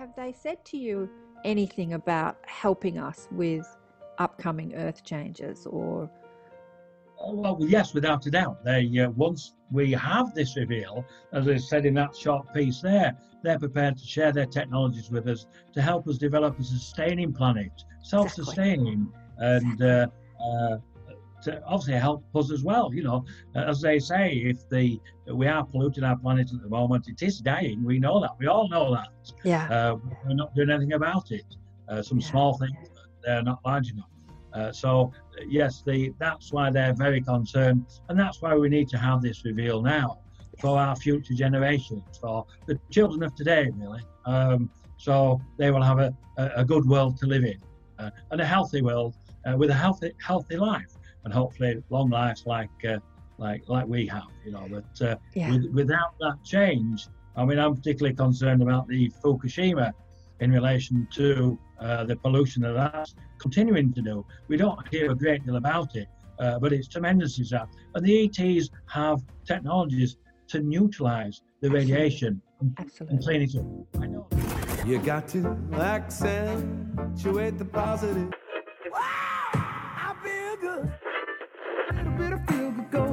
have they said to you anything about helping us with upcoming earth changes or? Oh, well, yes, without a doubt. They uh, once we have this reveal, as I said in that short piece there, they're prepared to share their technologies with us to help us develop a sustaining planet, self-sustaining, and uh, uh, to obviously help us as well. You know, as they say, if the we are polluting our planet at the moment, it is dying. We know that. We all know that. Yeah. Uh, we're not doing anything about it. Uh, some Yeah. small things, but they're not large enough. Uh, so yes, the that's why they're very concerned, and that's why we need to have this reveal now for our future generations, for the children of today, really. Um, so they will have a, a, a good world to live in, uh, and a healthy world uh, with a healthy healthy life, and hopefully long lives like uh, like like we have. You know, but uh, Yeah. with, without that change, I mean, I'm particularly concerned about the Fukushima in relation to uh, the pollution that that's continuing to do. We don't hear a great deal about it, uh, but it's tremendous, is that. And the ETs have technologies to neutralize the radiation and, and Absolutely. clean it up. I know. You got to accentuate the positive.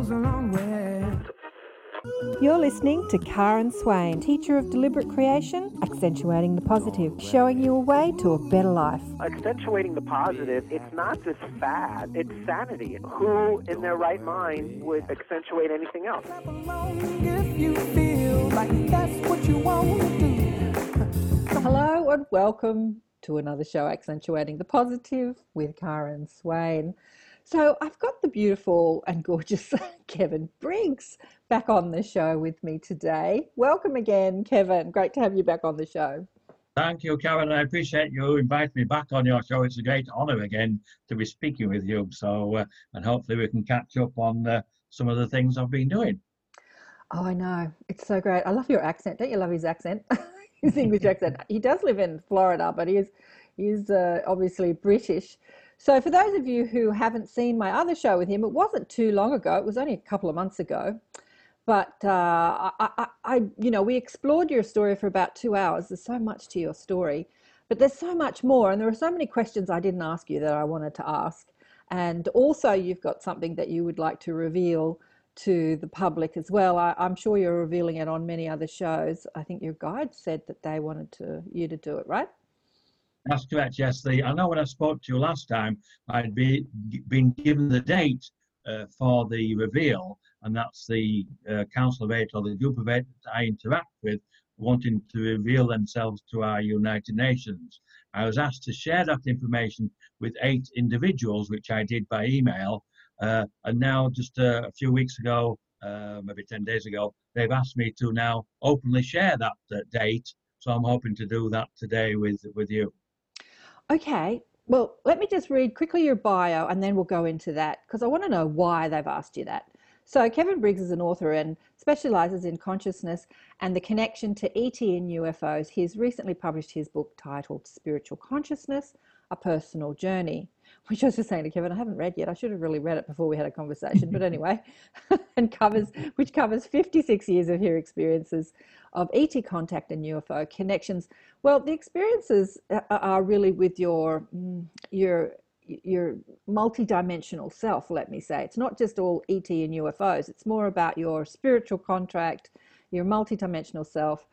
Goes a long way. You're listening to Karen Swain, teacher of deliberate creation, accentuating the positive, showing you a way to a better life. accentuating the positive, it's not just fad, it's sanity. Who in their right mind would accentuate anything else? Clap along if you feel like that's what you want to do. Hello and welcome to another show, Accentuating the Positive with Karen Swain. So I've got the beautiful and gorgeous Kevin Briggs back on the show with me today. Welcome again, Kevin. Great to have you back on the show. Thank you, Karen. I appreciate you inviting me back on your show. It's a great honour again to be speaking with you. So, uh, and hopefully we can catch up on uh, some of the things I've been doing. Oh, I know. It's so great. I love your accent. Don't you love his accent? his English accent. He does live in Florida, but he is he's uh, obviously British. So for those of you who haven't seen my other show with him, it wasn't too long ago. It was only a couple of months ago. But uh, I, I, I, you know, we explored your story for about two hours. There's so much to your story, but there's so much more, and there are so many questions I didn't ask you that I wanted to ask. And also, you've got something that you would like to reveal to the public as well. I, I'm sure you're revealing it on many other shows. I think your guide said that they wanted to you to do it, right? That's correct. Yes, the I know when I spoke to you last time, I'd be been given the date uh, for the reveal, and that's the uh, Council of Eight or the group of eight that I interact with, wanting to reveal themselves to our United Nations. I was asked to share that information with eight individuals, which I did by email, uh, and now just uh, a few weeks ago, uh, maybe ten days ago, they've asked me to now openly share that uh, date. So I'm hoping to do that today with with you. Okay. Well, let me just read quickly your bio and then we'll go into that because I want to know why they've asked you that. So, Kevin Briggs is an author and specializes in consciousness and the connection to ET and UFOs. He's recently published his book titled Spiritual Consciousness A Personal Journey, which I was just saying to Kevin, I haven't read yet. I should have really read it before we had a conversation, but anyway, and covers which covers 56 years of your experiences of ET contact and UFO connections. Well, the experiences are really with your mm, your your multidimensional self. Let me say, it's not just all ET and UFOs. It's more about your spiritual contract, your multidimensional self,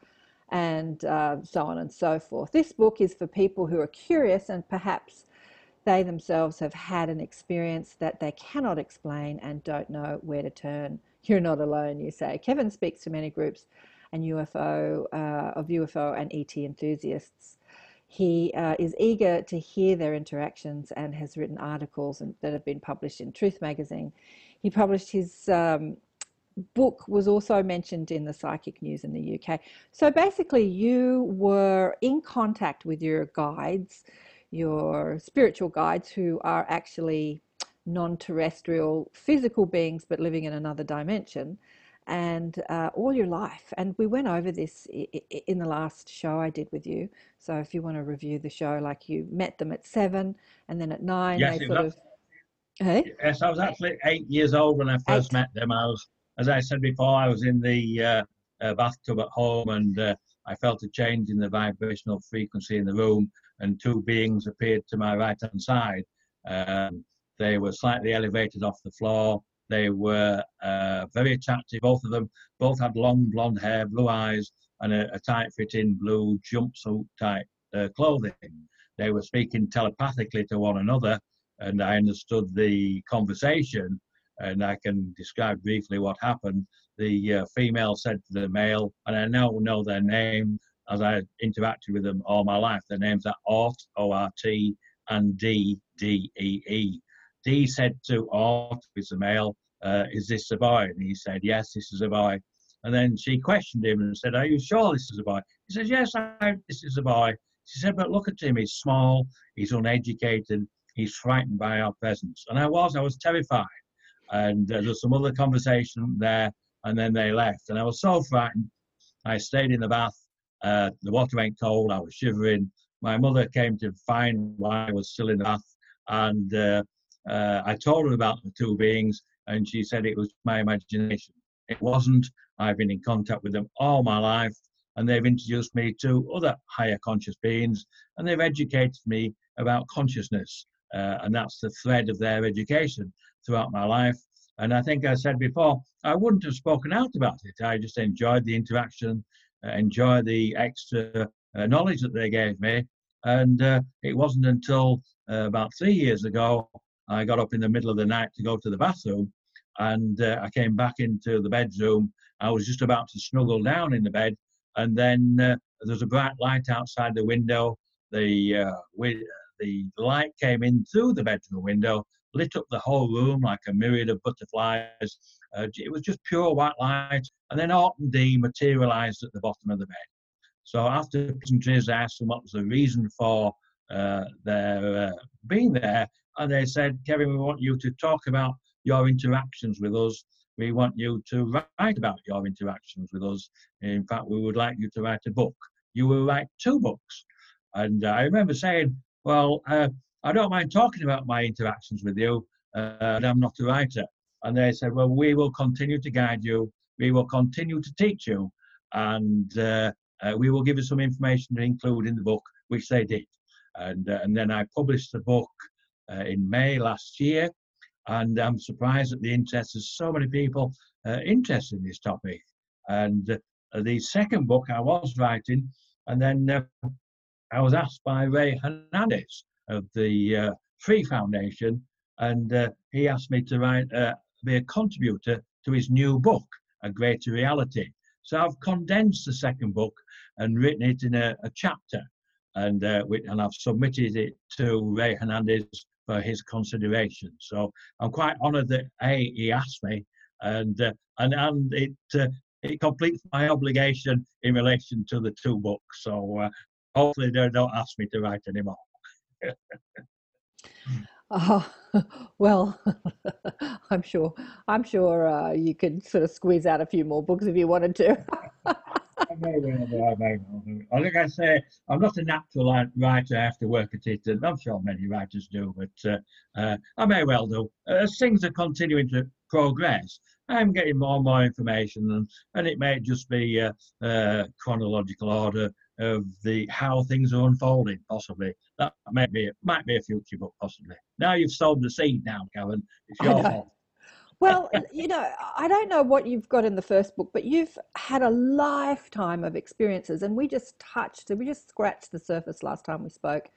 and uh, so on and so forth. This book is for people who are curious and perhaps they themselves have had an experience that they cannot explain and don't know where to turn. You're not alone, you say. Kevin speaks to many groups and UFO uh, of UFO and ET enthusiasts. He uh, is eager to hear their interactions and has written articles and, that have been published in Truth magazine. He published his um, book was also mentioned in the Psychic News in the UK. So basically, you were in contact with your guides, your spiritual guides, who are actually non terrestrial physical beings but living in another dimension, and uh, all your life. And we went over this in the last show I did with you. So if you want to review the show, like you met them at seven and then at nine, Yes, they sort was. of. Hey? Yes, I was actually eight years old when I first Eight. met them. I was, as I said before, I was in the uh, uh, bathtub at home, and uh, I felt a change in the vibrational frequency in the room, and two beings appeared to my right hand side. Um, they were slightly elevated off the floor. They were uh, very attractive, both of them. Both had long blonde hair, blue eyes, and a, a tight fitting blue jumpsuit type uh, clothing. They were speaking telepathically to one another, and I understood the conversation. And I can describe briefly what happened. The uh, female said to the male, and I now know their name as I interacted with them all my life. Their names are Ort, O R T, and D, D E E. D said to Ort, who's a male, uh, Is this a boy? And he said, Yes, this is a boy. And then she questioned him and said, Are you sure this is a boy? He says, Yes, I, this is a boy. She said, But look at him, he's small, he's uneducated, he's frightened by our presence. And I was, I was terrified. And uh, there's some other conversation there, and then they left. And I was so frightened. I stayed in the bath. Uh, the water went cold, I was shivering. My mother came to find why I was still in the bath. And uh, uh, I told her about the two beings, and she said it was my imagination. It wasn't. I've been in contact with them all my life, and they've introduced me to other higher conscious beings, and they've educated me about consciousness. Uh, and that's the thread of their education throughout my life. And I think I said before, I wouldn't have spoken out about it. I just enjoyed the interaction, uh, enjoyed the extra uh, knowledge that they gave me. And uh, it wasn't until about three years ago I got up in the middle of the night to go to the bathroom, and I came back into the bedroom. I was just about to snuggle down in the bed, and then uh, there's a bright light outside the window. The uh, the light came in through the bedroom window, lit up the whole room like a myriad of butterflies. Uh, it was just pure white light, and then Ort and Dee materialized at the bottom of the bed. So after Trees asked them what was the reason for uh, their uh, being there, and they said, Kevin, we want you to talk about your interactions with us. We want you to write about your interactions with us. In fact, we would like you to write a book. You will write two books. And uh, I remember saying, Well, uh, I don't mind talking about my interactions with you, uh, I'm not a writer. And they said, Well, we will continue to guide you, we will continue to teach you, and uh, uh, we will give you some information to include in the book, which they did. And, uh, and then I published the book uh, in May last year. And I'm surprised at the interest. There's so many people uh, interested in this topic. And the second book I was writing, and then I was asked by Rey Hernandez of the Free Foundation, and he asked me to write, be a contributor to his new book, A Greater Reality. So I've condensed the second book and written it in a, a chapter, and uh, and I've submitted it to Rey Hernandez for his consideration. So I'm quite honoured that a he asked me, and uh, and and it uh, it completes my obligation in relation to the two books. So uh, hopefully they don't ask me to write anymore. Oh, well, I'm sure. I'm sure uh, you could sort of squeeze out a few more books if you wanted to. I may. I may do. Like I say, I'm not a natural writer. I have to work at it, and I'm sure many writers do. But uh, uh, I may well do. As things are continuing to progress, I'm getting more and more information, and, and it may just be a, a chronological order of the how things are unfolding. Possibly that might be it might be a future book. Possibly. Now you've sold the seed. Now, Kevin, it's your fault. Well, you know, I don't know what you've got in the first book, but you've had a lifetime of experiences, and we just touched, we just scratched the surface last time we spoke.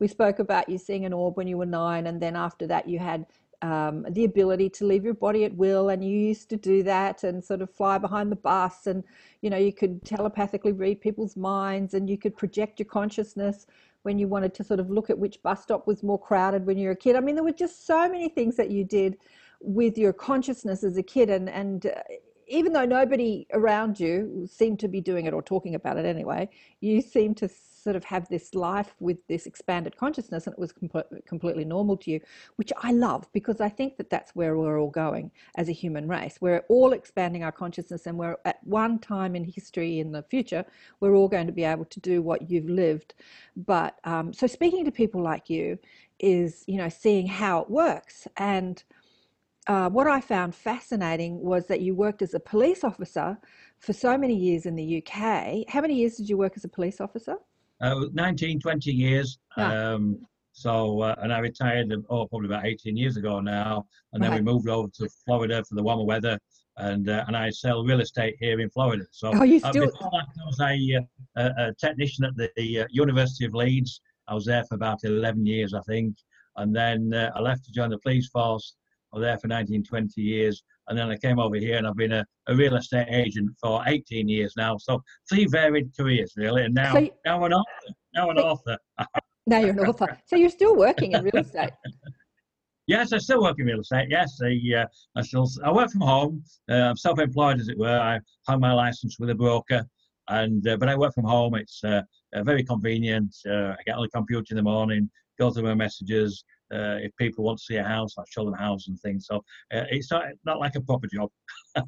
We spoke about you seeing an orb when you were nine, and then after that, you had um, the ability to leave your body at will, and you used to do that and sort of fly behind the bus, and you know, you could telepathically read people's minds, and you could project your consciousness when you wanted to sort of look at which bus stop was more crowded when you were a kid. I mean, there were just so many things that you did with your consciousness as a kid and and uh, even though nobody around you seemed to be doing it or talking about it anyway you seemed to sort of have this life with this expanded consciousness and it was com- completely normal to you which i love because i think that that's where we're all going as a human race we're all expanding our consciousness and we're at one time in history in the future we're all going to be able to do what you've lived but um, so speaking to people like you is you know seeing how it works and uh, what I found fascinating was that you worked as a police officer for so many years in the UK. How many years did you work as a police officer? Uh, 19, 20 years. Ah. Um, so, uh, and I retired, oh, probably about 18 years ago now. And then Right. we moved over to Florida for the warmer weather. And uh, and I sell real estate here in Florida. So Oh, you uh, still before that, I was a, uh, a, a technician at the uh, University of Leeds. I was there for about 11 years, I think. And then uh, I left to join the police force. I was there for 19, 20 years. And then I came over here and I've been a, a real estate agent for 18 years now. So three varied careers, really. And now, So you- now an author. Now an So- author. now you're an author, so you're still working in real estate. Yes, I still work in real estate. Yes, I, uh, I still I work from home. Uh, I'm self-employed, as it were. I have my license with a broker, and uh, but I work from home. It's uh, uh, very convenient. Uh, I get on the computer in the morning, go through my messages. Uh, if people want to see a house, I show them a house and things. So uh, it's not not like a proper job.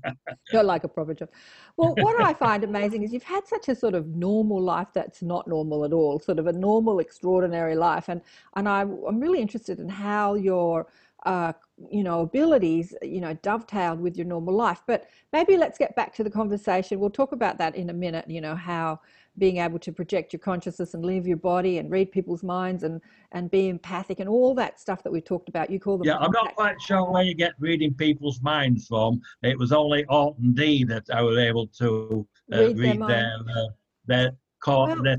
Not like a proper job. Well, what I find amazing is you've had such a sort of normal life that's not normal at all, sort of a normal, extraordinary life, and and I, I'm really interested in how your uh, you know abilities you know dovetailed with your normal life. But maybe let's get back to the conversation. We'll talk about that in a minute. You know how being able to project your consciousness and leave your body and read people's minds and and be empathic and all that stuff that we talked about. You call them Yeah, I'm not quite sure where you get reading people's minds from. It was only Ort and Dee that I was able to uh, Read their read their uh, their, Well- their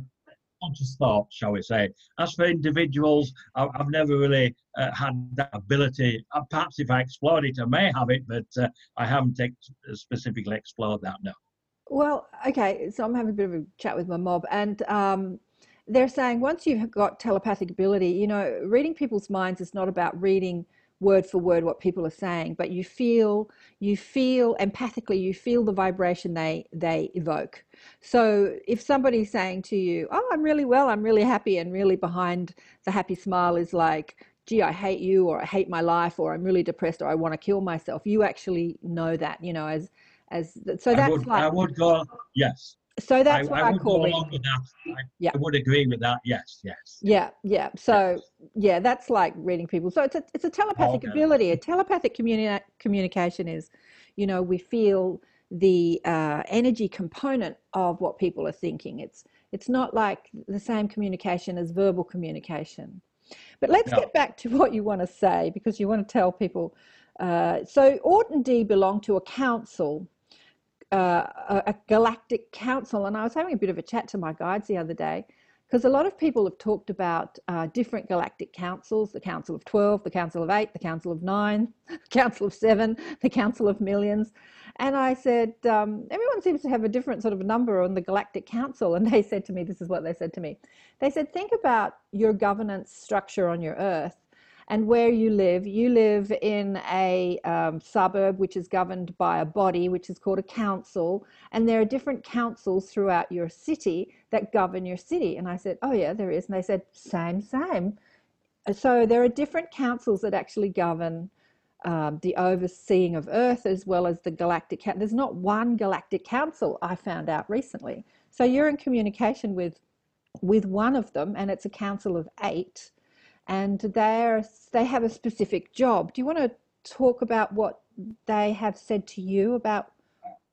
conscious thoughts, shall we say. As for individuals, I, I've never really uh, had that ability. Uh, perhaps if I explored it, I may have it, but uh, I haven't ex- specifically explored that. No. Well, okay, so I'm having a bit of a chat with my mob, and um, they're saying once you've got telepathic ability, you know, reading people's minds is not about reading word for word what people are saying, but you feel, you feel empathically, you feel the vibration they they evoke. So if somebody's saying to you, "Oh, I'm really well, I'm really happy," and really behind the happy smile is like, "Gee, I hate you," or "I hate my life," or "I'm really depressed," or "I want to kill myself," you actually know that, you know, as as so I that's would, like I would go, yes. so that's I, what I I, would call go reading. along with that. I, Yeah. I would agree with that. Yes, yes. Yeah, yeah. So yeah, that's like reading people. So it's a it's a telepathic Okay. ability. A telepathic communi- communication is, you know, we feel the uh, energy component of what people are thinking. It's it's not like the same communication as verbal communication. But let's No. get back to what you want to say because you want to tell people. Uh, so Ort and Dee belonged to a council a, a galactic council. And I was having a bit of a chat to my guides the other day because a lot of people have talked about uh, different galactic councils the Council of 12, the Council of 8, the Council of 9, the Council of 7, the Council of Millions. And I said, um, everyone seems to have a different sort of number on the Galactic Council. And they said to me, this is what they said to me. They said, think about your governance structure on your Earth and where you live. You live in a um, suburb which is governed by a body which is called a council, and there are different councils throughout your city that govern your city. And I said, Oh, yeah, there is. And they said, Same, same. So there are different councils that actually govern. Um, the overseeing of Earth as well as the galactic. There's not one galactic council. I found out recently. So you're in communication with with one of them, and it's a council of eight and they're they have a specific job. Do you want to talk about what they have said to you about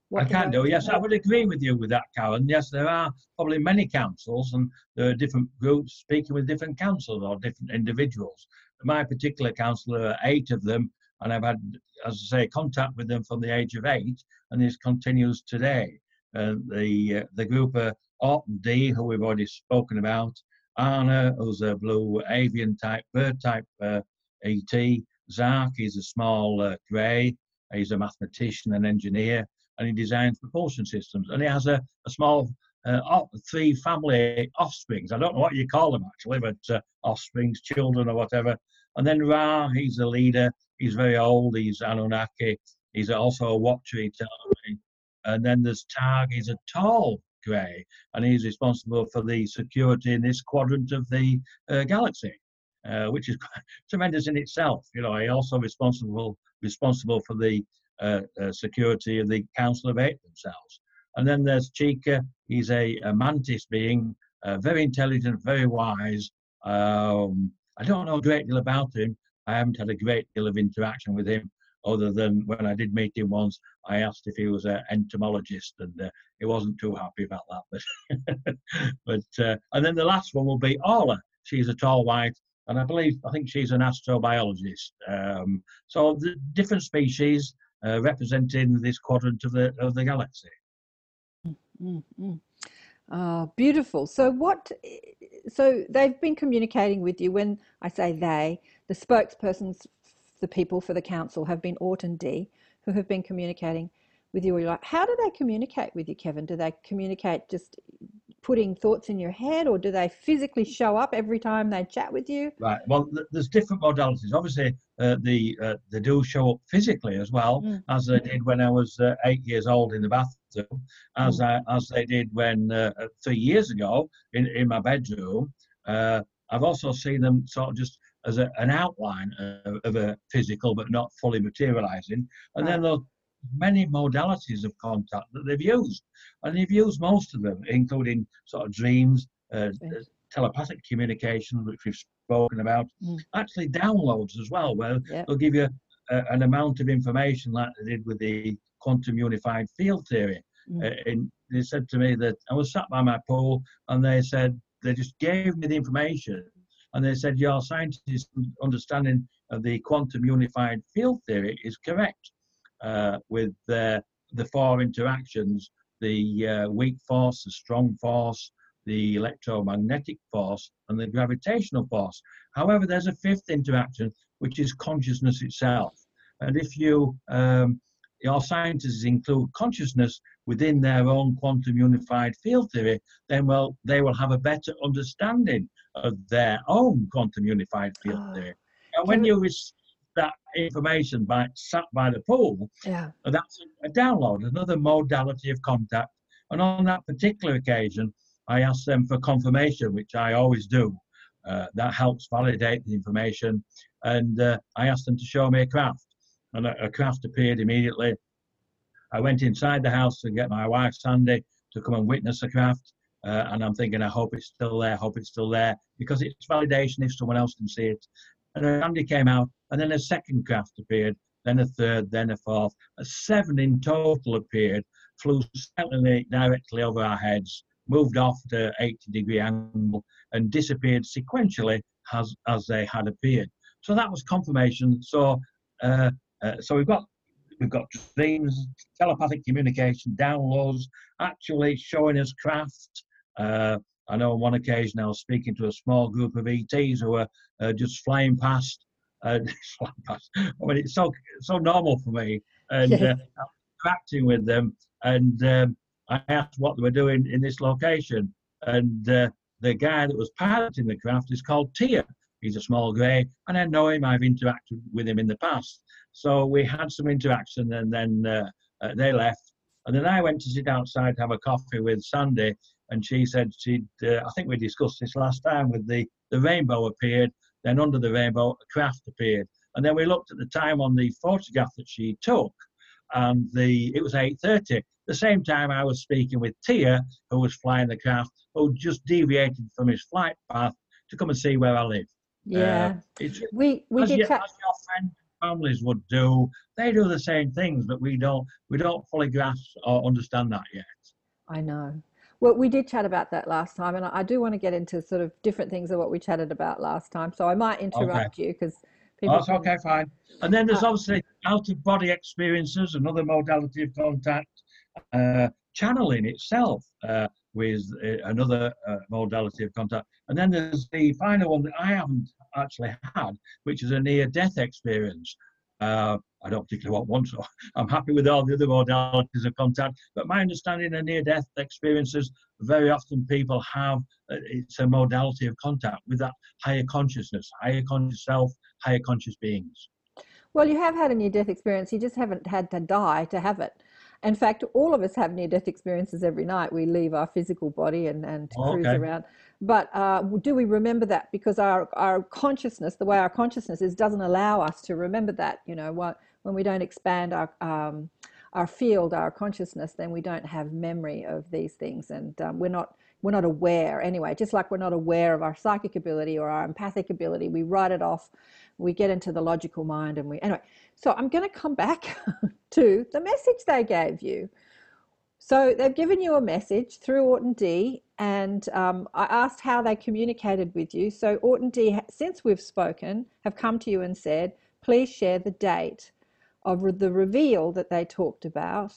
what I can do. Yes, I would agree with you with that, Karen. Yes, there are probably many councils and there are different groups speaking with different councils or different individuals. My particular council, there are eight of them, and I've had, as I say, contact with them from the age of eight, and this continues today. Uh, the uh, the group are Ort and Dee, who we've already spoken about, Anna, who's a blue avian type, bird type uh, ET, Zark, he's a small uh, grey, he's a mathematician and engineer, and he designs propulsion systems. And he has a, a small uh, three family offsprings. I don't know what you call them actually, but uh, offsprings, children, or whatever. And then Ra, he's the leader. He's very old. He's Anunnaki. He's also a watcher, he tells me. And then there's Tag. He's a tall grey, and he's responsible for the security in this quadrant of the uh, galaxy, uh, which is tremendous in itself. You know, he also responsible responsible for the uh, uh, security of the Council of Eight themselves. And then there's Chica. He's a, a mantis being, uh, very intelligent, very wise. Um, I don't know a great deal about him. I haven't had a great deal of interaction with him. Other than when I did meet him once, I asked if he was an entomologist, and uh, he wasn't too happy about that. But, but uh, and then the last one will be Orla. She's a tall white, and I believe I think she's an astrobiologist. Um, so the different species uh, representing this quadrant of the of the galaxy. Mm-hmm. Oh, beautiful. So what? So they've been communicating with you. When I say they, the spokespersons, the people for the council have been Ort and Dee, who have been communicating with you. Like, how do they communicate with you, Kevin? Do they communicate just putting thoughts in your head, or do they physically show up every time they chat with you? Right. Well, th- there's different modalities. Obviously, uh, the uh, they do show up physically as well, mm. as they did when I was uh, eight years old in the bathroom, as mm. I, as they did when uh, three years ago in in my bedroom. Uh, I've also seen them sort of just as a, an outline of, of, a physical, but not fully materializing, and then they'll many modalities of contact that they've used, and they've used most of them, including sort of dreams, uh, yes. telepathic communication, which we've spoken about, mm. actually downloads as well, where yep. they'll give you a, an amount of information like they did with the quantum unified field theory. Mm. Uh, and they said to me that I was sat by my pool, and they said they just gave me the information, and they said your scientist's understanding of the quantum unified field theory is correct uh, with the, the four interactions the uh, weak force, the strong force, the electromagnetic force, and the gravitational force. However, there's a fifth interaction, which is consciousness itself. And if you, um, your scientists include consciousness within their own quantum unified field theory, then well, they will have a better understanding of their own quantum unified field oh, theory. And when you receive that information by sat by the pool, yeah. that's a, download, another modality of contact. And on that particular occasion, I asked them for confirmation, which I always do. Uh, that helps validate the information. And uh, I asked them to show me a craft, and a, a, craft appeared immediately. I went inside the house to get my wife Sandy to come and witness the craft. Uh, and I'm thinking, I hope it's still there, hope it's still there, because it's validation if someone else can see it. And Sandy came out, and then a second craft appeared, then a third, then a fourth. A seven in total appeared, flew silently directly over our heads, moved off at 80 degree angle, and disappeared sequentially as, as they had appeared. So that was confirmation. So, uh, uh, so we've got we've got dreams, telepathic communication, downloads, actually showing us craft. Uh, I know on one occasion I was speaking to a small group of ETs who were uh, just flying past I mean, it's so so normal for me, and uh, interacting with them. And um, I asked what they were doing in this location, and uh, the guy that was piloting the craft is called Tia. He's a small grey, and I know him. I've interacted with him in the past, so we had some interaction, and then uh, uh they left. And then I went to sit outside to have a coffee with Sandy, and she said she'd. Uh, I think we discussed this last time. With the the rainbow appeared, then under the rainbow, a craft appeared. And then we looked at the time on the photograph that she took, and the it was 8.30. The same time I was speaking with Tia, who was flying the craft, who just deviated from his flight path to come and see where I live. Yeah, uh, we we as did. Your, your friends families would do, they do the same things, but we don't we don't fully grasp or understand that yet. I know. Well, we did chat about that last time, and I do want to get into sort of different things of what we chatted about last time. So I might interrupt okay. you because people. That's okay, fine. And then there's uh, obviously out of body experiences, another modality of contact, uh, channeling itself uh, with uh, another uh, modality of contact. And then there's the final one that I haven't actually had, which is a near death experience. Uh, I don't particularly want one, so I'm happy with all the other modalities of contact. But my understanding of near-death experiences, very often people have uh, it's a modality of contact with that higher consciousness, higher conscious self, higher conscious beings. Well, you have had a near-death experience. You just haven't had to die to have it. In fact, all of us have near-death experiences every night. We leave our physical body and, and oh, cruise okay. around. But uh, do we remember that? Because our, our consciousness, the way our consciousness is, doesn't allow us to remember that. You know, what, when we don't expand our um, our field, our consciousness, then we don't have memory of these things, and um, we're not we're not aware anyway. Just like we're not aware of our psychic ability or our empathic ability, we write it off. We get into the logical mind, and we anyway. So I'm going to come back to the message they gave you. So they've given you a message through Ort and Dee, and um, I asked how they communicated with you. So Ort and Dee, since we've spoken, have come to you and said, please share the date of the reveal that they talked about.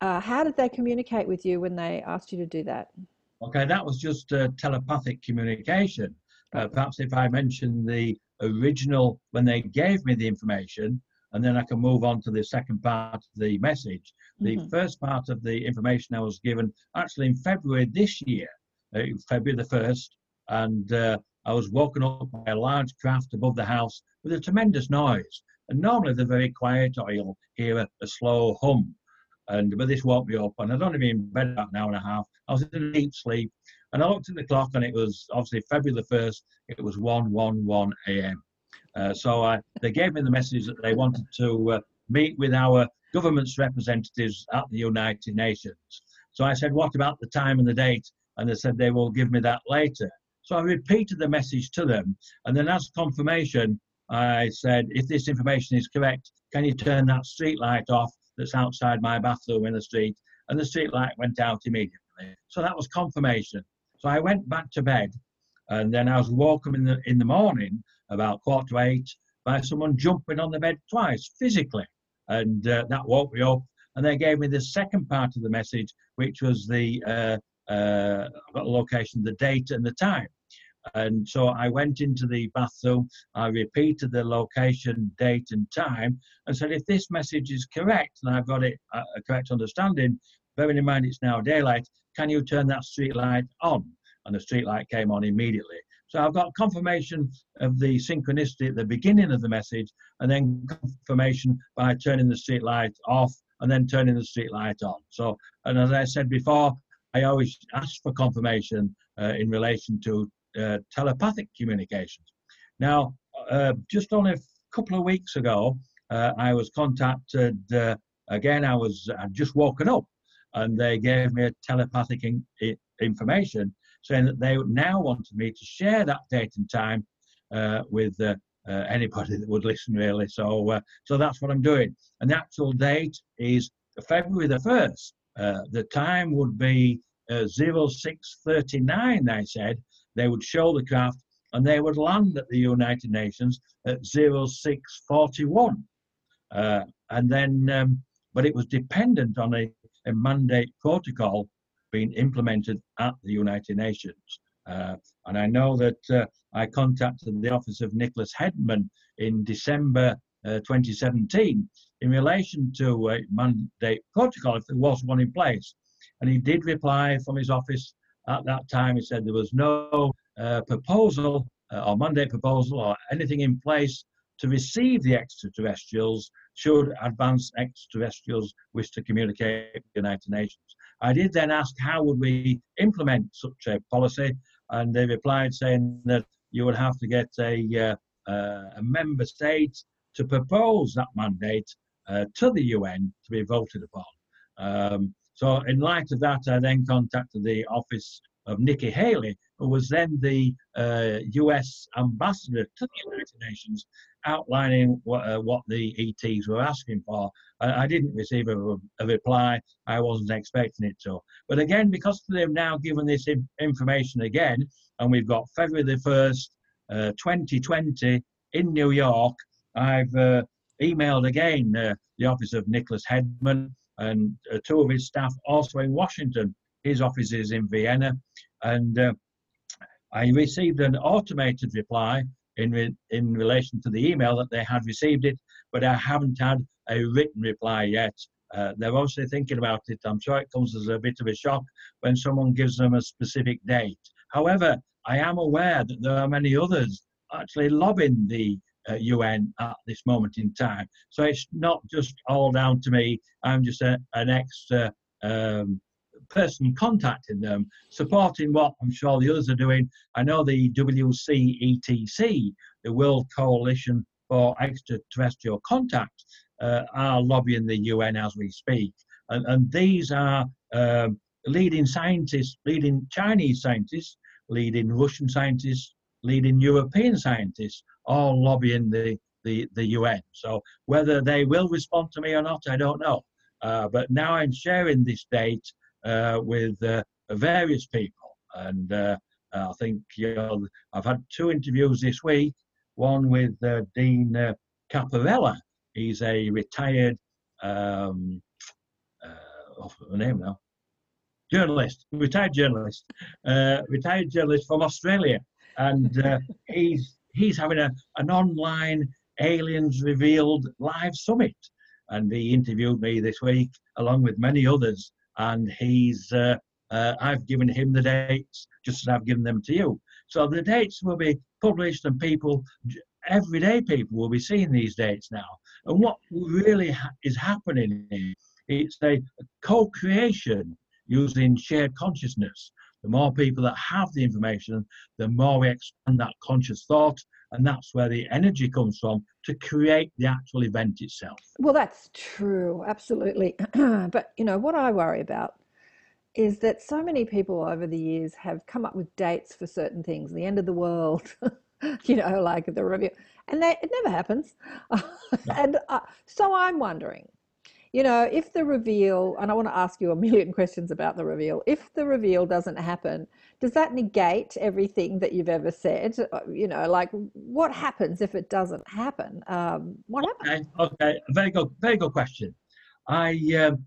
Uh, how did they communicate with you when they asked you to do that? Okay, that was just uh, telepathic communication. Uh, perhaps if I mention the original, when they gave me the information, and then I can move on to the second part of the message. The mm-hmm. first part of the information I was given actually in February this year, uh, February the 1st, and uh, I was woken up by a large craft above the house with a tremendous noise. And normally they're very quiet, or you'll hear a, a slow hum. And but this woke me up, and I'd only been in bed about an hour and a half. I was in a deep sleep, and I looked at the clock, and it was obviously February the first. It was one one one a.m. Uh, so I, they gave me the message that they wanted to uh, meet with our government's representatives at the United Nations. So I said, what about the time and the date? And they said they will give me that later. So I repeated the message to them. And then as confirmation, I said, if this information is correct, can you turn that street light off that's outside my bathroom in the street? And the street light went out immediately. So that was confirmation. So I went back to bed and then I was woken in the in the morning about quarter to eight by someone jumping on the bed twice physically, and uh, that woke me up. And they gave me the second part of the message, which was the uh, uh, location, the date, and the time. And so I went into the bathroom, I repeated the location, date, and time, and said, if this message is correct, and I've got it uh, a correct understanding, bearing in mind it's now daylight, can you turn that street light on? And the street light came on immediately. So I've got confirmation of the synchronicity at the beginning of the message, and then confirmation by turning the street light off and then turning the street light on. So, and as I said before, I always ask for confirmation uh, in relation to uh, telepathic communications. Now, uh, just only a couple of weeks ago, uh, I was contacted uh, again. I was I'd just woken up, and they gave me a telepathic in, information saying that they now wanted me to share that date and time uh, with uh, uh, anybody that would listen, really. So, uh, so that's what I'm doing. And the actual date is February the 1st. Uh, the time would be uh, 0639, they said. They would show the craft and they would land at the United Nations at 0641. and then, um, but it was dependent on a, a mandate protocol being implemented at the United Nations. Uh, and I know that uh, I contacted the office of Niklas Hedman in December uh, 2017 in relation to a mandate protocol, if there was one in place. And he did reply from his office at that time. He said there was no uh, proposal uh, or mandate proposal or anything in place to receive the extraterrestrials should advanced extraterrestrials wish to communicate with the United Nations. I did then ask how would we implement such a policy, and they replied saying that you would have to get a, uh, uh, a member state to propose that mandate uh, to the UN to be voted upon. Um, so, in light of that, I then contacted the office of Nikki Haley, who was then the US uh, ambassador to the United Nations, outlining what, uh, what the ETs were asking for. I, I didn't receive a, a, reply. I wasn't expecting it to. But again, because they've now given this information again, and we've got February the 1st, uh, 2020 in New York, I've uh, emailed again uh, the office of Niklas Hedman and uh, two of his staff also in Washington. His office is in Vienna. And uh, I received an automated reply in, in relation to the email that they had received it, but I haven't had a written reply yet. Uh, they're obviously thinking about it. I'm sure it comes as a bit of a shock when someone gives them a specific date. However, I am aware that there are many others actually lobbying the uh, UN at this moment in time. So it's not just all down to me. I'm just a, an extra um, person contacting them, supporting what I'm sure the others are doing. I know the WCETC, the World Coalition for Extraterrestrial Contact, uh, are lobbying the UN as we speak. And, and these are um, leading scientists, leading Chinese scientists, leading Russian scientists, leading European scientists, all lobbying the, the, the UN. So whether they will respond to me or not, I don't know. Uh, but now I'm sharing this date with uh, various people. And uh, I think you know, I've had two interviews this week, one with uh, Dean uh, Caparella. He's a retired, um, off the name now, journalist, retired journalist, retired journalist from Australia. And he's, he's having a, an online aliens revealed live summit and he interviewed me this week along with many others and he's uh, uh, I've given him the dates just as I've given them to you. So the dates will be published and people, everyday people will be seeing these dates now. And what really ha- is happening is it's a co-creation using shared consciousness. The more people that have the information, the more we expand that conscious thought and that's where the energy comes from to create the actual event itself. Well, that's true, absolutely. but you know what I worry about is that so many people over the years have come up with dates for certain things, the end of the world, you know, like the review, and they, it never happens. and uh, so I'm wondering, you know, if the reveal, and I want to ask you a million questions about the reveal, if the reveal doesn't happen, does that negate everything that you've ever said? Uh, you know, like what happens if it doesn't happen? Um, what happens? Okay, okay, very good, very good question. I um,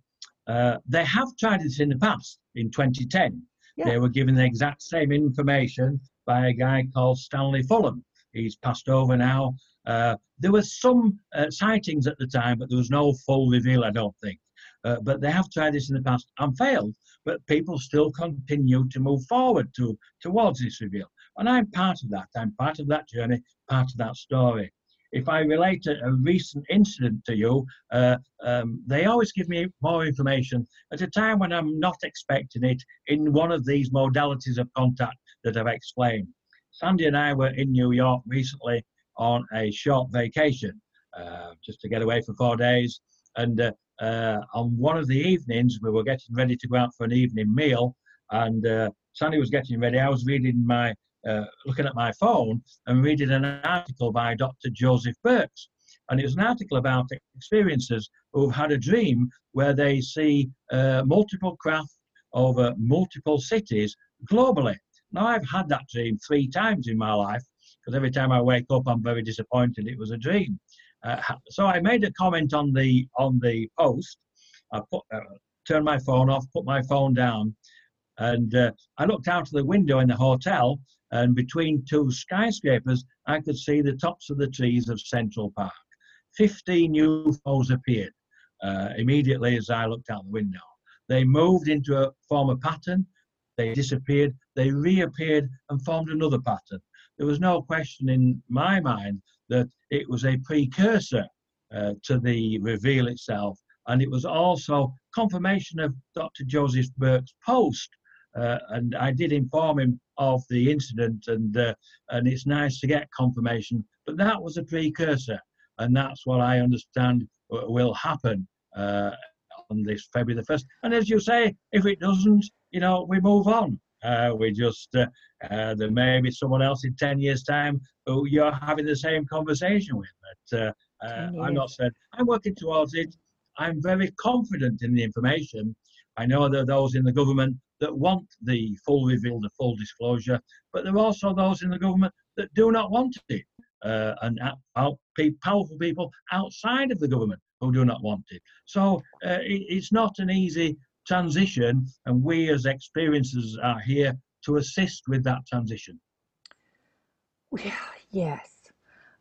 uh, they have tried this in the past. In 2010, yeah. they were given the exact same information by a guy called Stanley Fulham. He's passed over now. Uh, there were some uh, sightings at the time, but there was no full reveal, I don't think. Uh, but they have tried this in the past and failed. But people still continue to move forward to towards this reveal, and I'm part of that. I'm part of that journey, part of that story. If I relate a, a recent incident to you, uh, um, they always give me more information at a time when I'm not expecting it in one of these modalities of contact that I've explained. Sandy and I were in New York recently on a short vacation, uh, just to get away for four days. And uh, uh, on one of the evenings, we were getting ready to go out for an evening meal, and Sandy was getting ready. I was reading my, uh, looking at my phone and reading an article by Dr. Joseph Burkes. And it was an article about experiencers who've had a dream where they see uh, multiple craft over multiple cities globally. Now, I've had that dream three times in my life because every time I wake up, I'm very disappointed it was a dream. Uh, so I made a comment on the on the post. I put, uh, turned my phone off, put my phone down, and uh, I looked out of the window in the hotel, and between two skyscrapers, I could see the tops of the trees of Central Park. Fifteen UFOs appeared uh, immediately as I looked out the window. They moved into a form of pattern. They disappeared. They reappeared and formed another pattern there was no question in my mind that it was a precursor uh, to the reveal itself. And it was also confirmation of Dr. Joseph Burkes' post. Uh, and I did inform him of the incident, and uh, and it's nice to get confirmation. But that was a precursor, and that's what I understand will happen uh, on this February the first. And as you say, if it doesn't, you know, we move on. Uh, we just, uh, uh, there may be someone else in 10 years' time who you're having the same conversation with. But uh, uh, I'm not saying, I'm working towards it. I'm very confident in the information. I know there are those in the government that want the full reveal, the full disclosure, but there are also those in the government that do not want it. Uh, and out, powerful people outside of the government who do not want it. So uh, it, it's not an easy transition, and we as experiencers are here to assist with that transition. Yes.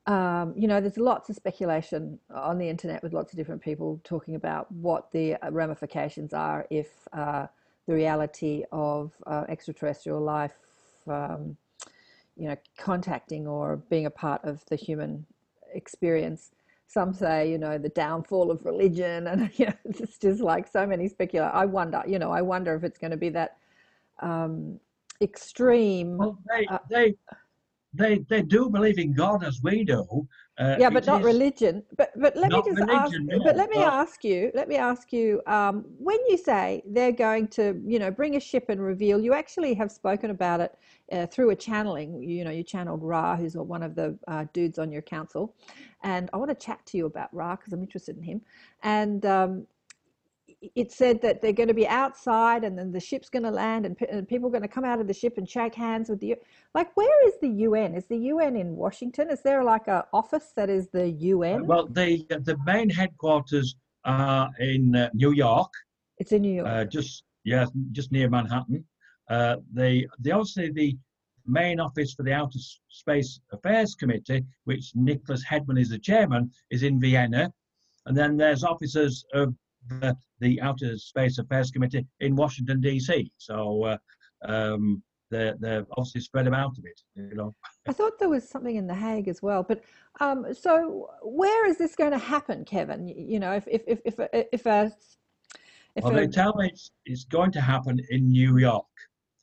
Um, you know, there's lots of speculation on the internet with lots of different people talking about what the ramifications are if uh, the reality of uh, extraterrestrial life, um, you know, contacting or being a part of the human experience some say, you know, the downfall of religion, and you know, it's just like so many speculate. I wonder, you know, I wonder if it's going to be that um, extreme. Well, they, uh, they, they they do believe in God as we do. Uh, yeah, but not religion. But but let me just ask. no, But let me but- ask you. Let me ask you. Um, when you say they're going to, you know, bring a ship and reveal, you actually have spoken about it uh, through a channeling. You know, you channeled Ra, who's one of the uh, dudes on your council, and I want to chat to you about Ra because I'm interested in him. And um, it said that they're going to be outside and then the ship's going to land and, and people are going to come out of the ship and shake hands with you like where is the UN is the UN in Washington? Is there like a office that is the UN Well, the the main headquarters are in uh, New York, it's in New York. Uh, just yeah, just near Manhattan. Uh, they they obviously the main office for the Outer Space Affairs Committee, which Niklas Hedman is the chairman, is in Vienna, and then there's officers of the, the Outer Space Affairs Committee in Washington D.C. So uh, um, they're they're obviously spread about a bit, you know. I thought there was something in The Hague as well but um, so where is this going to happen Kevin you know if if if if a, if a if Well, a, they tell me it's, it's going to happen in New York.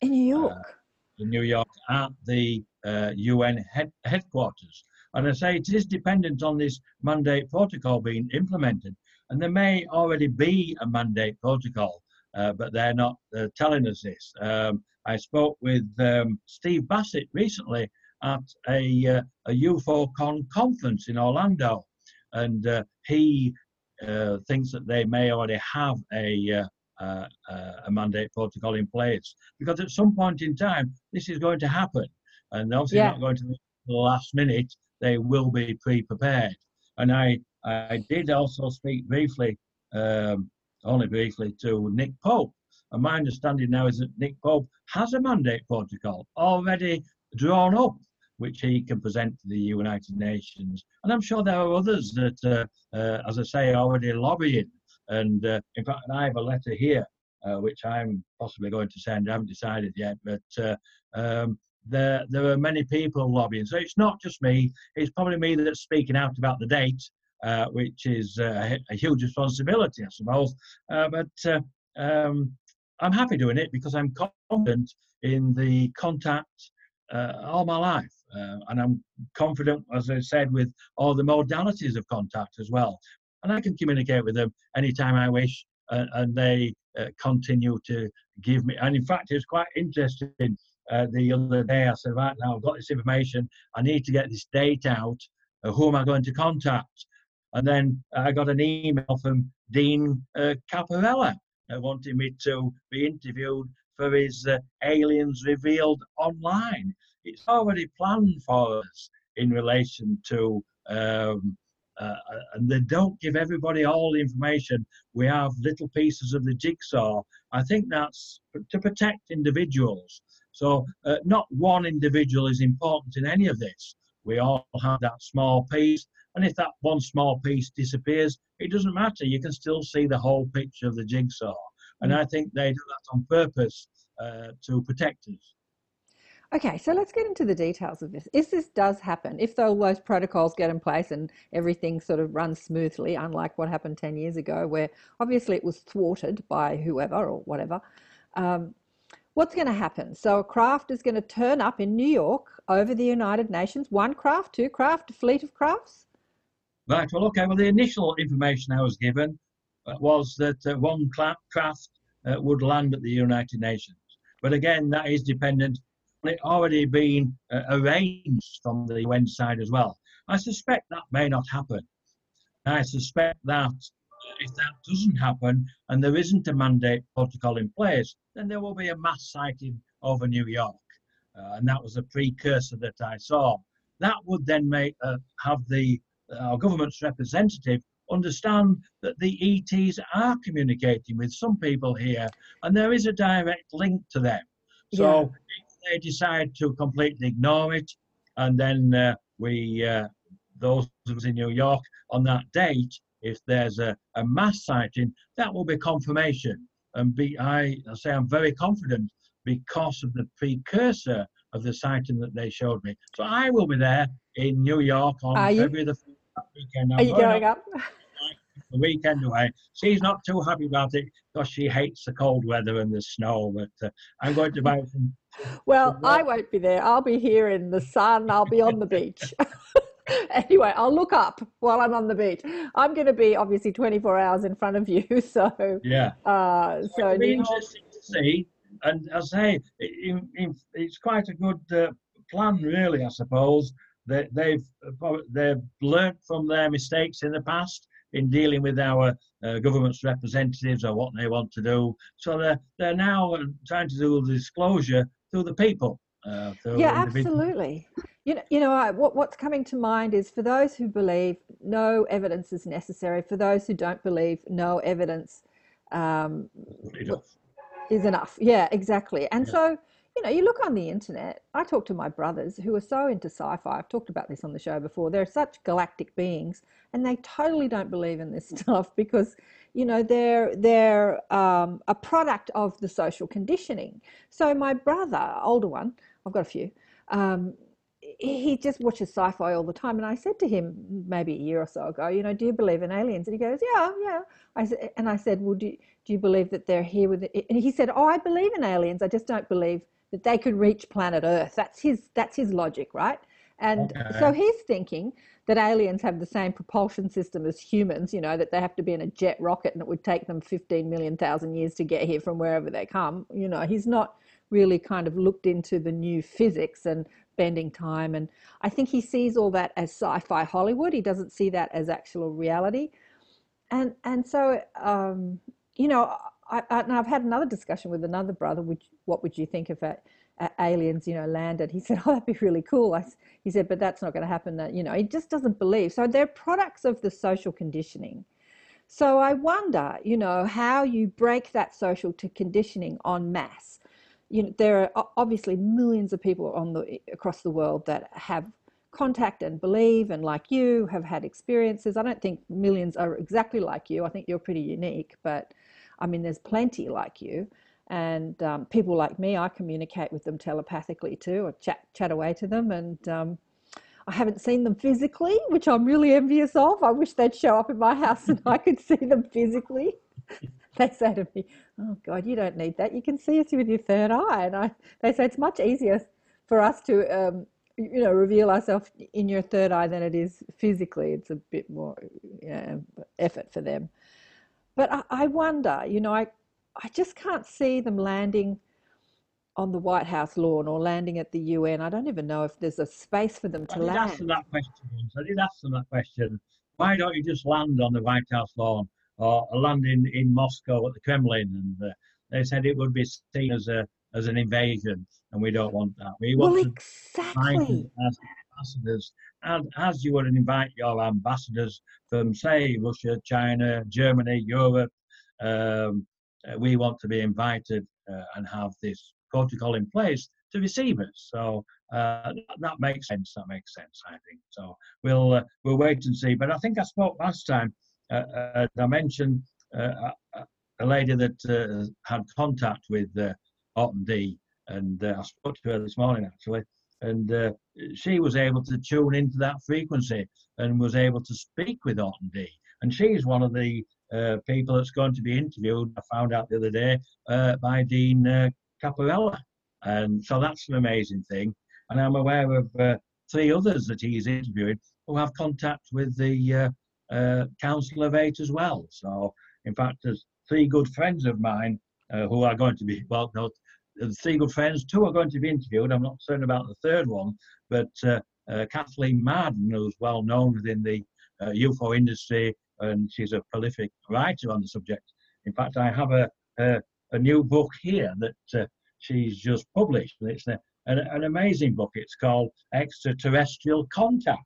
in New York in New York at the uh, UN head, headquarters. And I say it is dependent on this mandate protocol being implemented. And there may already be a mandate protocol, uh, but they're not uh, telling us this. Um, I spoke with um, Steve Bassett recently at a, uh, a UFOCon conference in Orlando, and uh, he uh, thinks that they may already have a uh, uh, uh, a mandate protocol in place. Because at some point in time this is going to happen. And obviously Yeah. not going to be the last minute. They will be pre-prepared and i i did also speak briefly um, only briefly to nick pope. And my understanding now is that nick pope has a mandate protocol already drawn up which he can present to the united nations. And i'm sure there are others that uh, uh, as i say are already lobbying. And uh, in fact, I have a letter here, uh, which I'm possibly going to send. I haven't decided yet, but uh, um, there there are many people lobbying. So it's not just me. It's probably me that's speaking out about the date, uh, which is uh, a huge responsibility, I suppose. Uh, but uh, um, I'm happy doing it because I'm confident in the contact uh, all my life. Uh, and I'm confident, as I said, with all the modalities of contact as well and I can communicate with them anytime I wish, uh, and they uh, continue to give me. And in fact, it was quite interesting. Uh, the other day, I said, "Right now, I've got this information. I need to get this date out. Uh, who am I going to contact?" And then I got an email from Dean uh, Caparella uh, wanting me to be interviewed for his uh, Aliens Revealed online. It's already planned for us in relation to. Um, uh, and they don't give everybody all the information. We have little pieces of the jigsaw. I think that's to protect individuals. So uh, not one individual is important in any of this. We all have that small piece, and if that one small piece disappears, it doesn't matter. You can still see the whole picture of the jigsaw. And I think they do that on purpose uh, to protect us. Okay, so let's get into the details of this. If this does happen, if all those protocols get in place and everything sort of runs smoothly, unlike what happened 10 years ago, where obviously it was thwarted by whoever or whatever, um, what's going to happen? So a craft is going to turn up in New York over the United Nations. One craft, two craft, a fleet of crafts? Right, well, okay, well, the initial information I was given uh, was that uh, one craft uh, would land at the United Nations. But again, that is dependent on it already being uh, arranged from the UN side as well. I suspect that may not happen. I suspect that if that doesn't happen and there isn't a mandate protocol in place, then there will be a mass sighting over New York. Uh, and that was a precursor that I saw. That would then make uh, have the our government's representative understand that the ETs are communicating with some people here, and there is a direct link to them. So if they decide to completely ignore it, and then uh, we, uh, those of us in New York, on that date, if there's a, a mass sighting, that will be confirmation. And be, I, I say I'm very confident because of the precursor of the sighting that they showed me. So I will be there in New York on Are you? The 4th weekend. I'm Are you going up? the weekend away. She's not too happy about it because she hates the cold weather and the snow. But uh, I'm going to buy some. Well, I won't be there. I'll be here in the sun. I'll be on the beach. anyway, I'll look up while I'm on the beach. I'm going to be obviously 24 hours in front of you. So, Yeah. uh, so It'll be interesting to see. And as I say, it, it, it's quite a good uh, plan, really. I suppose that they've uh, they've learnt from their mistakes in the past in dealing with our uh, government's representatives or what they want to do. So they're they're now uh, trying to do the disclosure through the people. Uh, yeah, absolutely. You know, you know I, what, what's coming to mind is for those who believe no evidence is necessary, for those who don't believe no evidence um, Enough. is enough. Yeah, exactly. And Yeah. so, you know, you look on the internet. I talk to my brothers who are so into sci-fi. I've talked about this on the show before. They're such galactic beings, and they totally don't believe in this stuff because, you know, they're they're um, a product of the social conditioning. So my brother, older one, I've got a few. Um, he just watches sci-fi all the time, and I said to him maybe a year or so ago, you know, do you believe in aliens? And he goes, yeah, yeah. I said, and I said, well, do do you believe that they're here with it? And he said, oh, I believe in aliens. I just don't believe that they could reach planet Earth. That's his that's his logic, right? And so he's thinking that aliens have the same propulsion system as humans, you know, that they have to be in a jet rocket and it would take them 15 million thousand years to get here from wherever they come. You know, he's not really kind of looked into the new physics and bending time. And I think he sees all that as sci fi Hollywood. He doesn't see that as actual reality and and so um, you know I, I, and I've had another discussion with another brother. Which what would you think if a, a aliens you know landed? He said, "Oh, that'd be really cool." I he said, "But that's not going to happen." That you know, he just doesn't believe. So they're products of the social conditioning. So I wonder, you know, how you break that social conditioning en masse. You know, there are obviously millions of people on the across the world that have contact and believe and like you have had experiences. I don't think millions are exactly like you. I think you're pretty unique but i mean there's plenty like you. And um, people like me i communicate with them telepathically too. Or chat chat away to them and um, i haven't seen them physically which i'm really envious of. I wish they'd show up in my house and i could see them physically they say to me oh god you don't need that. You can see us with your third eye. And i they say it's much easier for us to um, you know reveal ourselves in your third eye than it is physically. It's a bit more you know, effort for them. But I, I wonder you know i i just can't see them landing on the white house lawn or landing at the un i don't even know if there's a space for them I to did ask them that question. I did ask them that question. Why don't you just land on the White House lawn or land in, in Moscow at the Kremlin? And uh, they said it would be seen as a as an invasion, and we don't want that. We want well to exactly as ambassadors, and as you would invite your ambassadors from, say, Russia, China, Germany, Europe. Um, uh, we want to be invited uh, and have this protocol in place to receive us. So uh, that, that makes sense. That makes sense. I think so. We'll uh, we'll wait and see. But I think I spoke last time. Uh, uh, I mentioned uh, a, lady that had contact with uh, Ort and Dee, and I spoke to her this morning actually, and she was able to tune into that frequency and was able to speak with Ort and Dee. And she's one of the uh, people that's going to be interviewed. I found out the other day uh, by Dean uh, Caparella, and so that's an amazing thing. And I'm aware of uh, three others that he's interviewing who have contact with the uh, uh, Council of Eight as well. So, in fact, there's three good friends of mine uh, who are going to be, well, no, three good friends, two are going to be interviewed. I'm not certain about the third one, but uh, uh, Kathleen Marden, who's well known within the uh, UFO industry, and she's a prolific writer on the subject. In fact, I have a, a, a new book here that uh, she's just published. It's a, an, an amazing book. It's called Extraterrestrial Contact.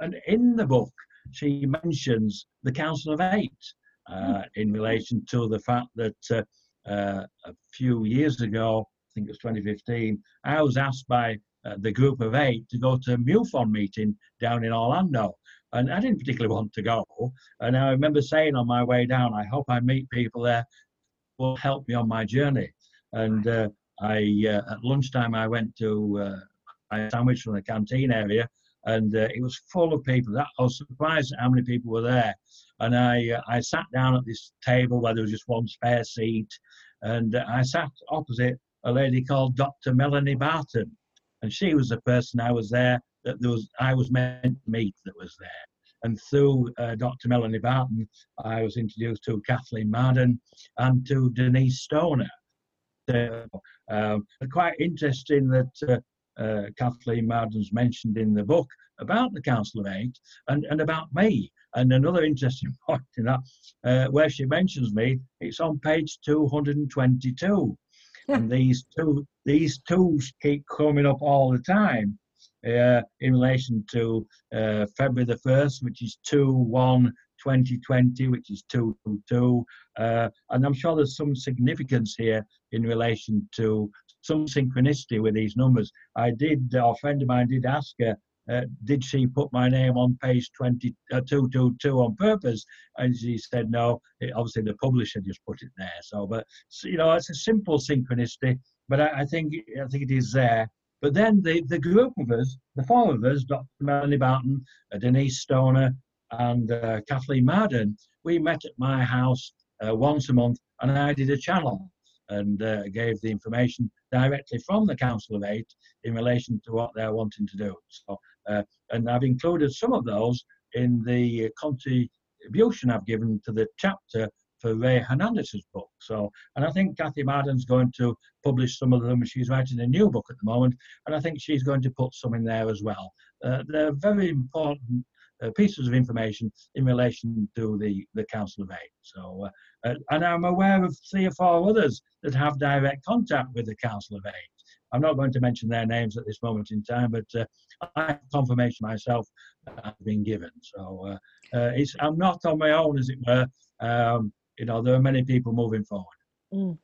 And in the book, she mentions the Council of Eight uh, in relation to the fact that uh, uh, a few years ago, I think it was 2015, I was asked by uh, the group of eight to go to a MUFON meeting down in Orlando. And I didn't particularly want to go. And I remember saying on my way down, I hope I meet people there who will help me on my journey. And uh, I, uh, at lunchtime, I went to uh, a sandwich from the canteen area, and uh, it was full of people. That, I was surprised at how many people were there. And I, uh, I sat down at this table where there was just one spare seat, and uh, I sat opposite a lady called Dr. Melanie Barton, and she was the person I was there that there was I was meant to meet that was there. And through uh, Dr. Melanie Barton, I was introduced to Kathleen Marden and to Denise Stoner. Uh, um, quite interesting that uh, Kathleen Marden's mentioned in the book about the Council of Eight and, and about me. And another interesting point in that, uh, where she mentions me, it's on page 222. and these two, these two keep coming up all the time uh, in relation to uh, February the 1st, which is 2 1 2020, which is 222. Uh, and I'm sure there's some significance here in relation to some synchronicity with these numbers. I did, a friend of mine did ask her, uh, did she put my name on page 20, uh, 222 on purpose? And she said no. It, obviously, the publisher just put it there. So, but you know, it's a simple synchronicity, but I, I think I think it is there. But then the, the group of us, the four of us, Dr. Melanie Barton, uh, Denise Stoner, and uh, Kathleen Marden, we met at my house uh, once a month and I did a channel and uh, gave the information directly from the Council of Eight in relation to what they're wanting to do. So, uh, and I've included some of those in the contribution I've given to the chapter for Rey Hernandez's book. So, and I think Kathy Marden's going to publish some of them. She's writing a new book at the moment, and I think she's going to put some in there as well. Uh, they're very important uh, pieces of information in relation to the, the Council of Eight. So, uh, uh, and I'm aware of three or four others that have direct contact with the Council of Eight. I'm not going to mention their names at this moment in time, but uh, I have confirmation myself that I've been given. So uh, it's, I'm not on my own, as it were. Um, you know, there are many people moving forward. Mm.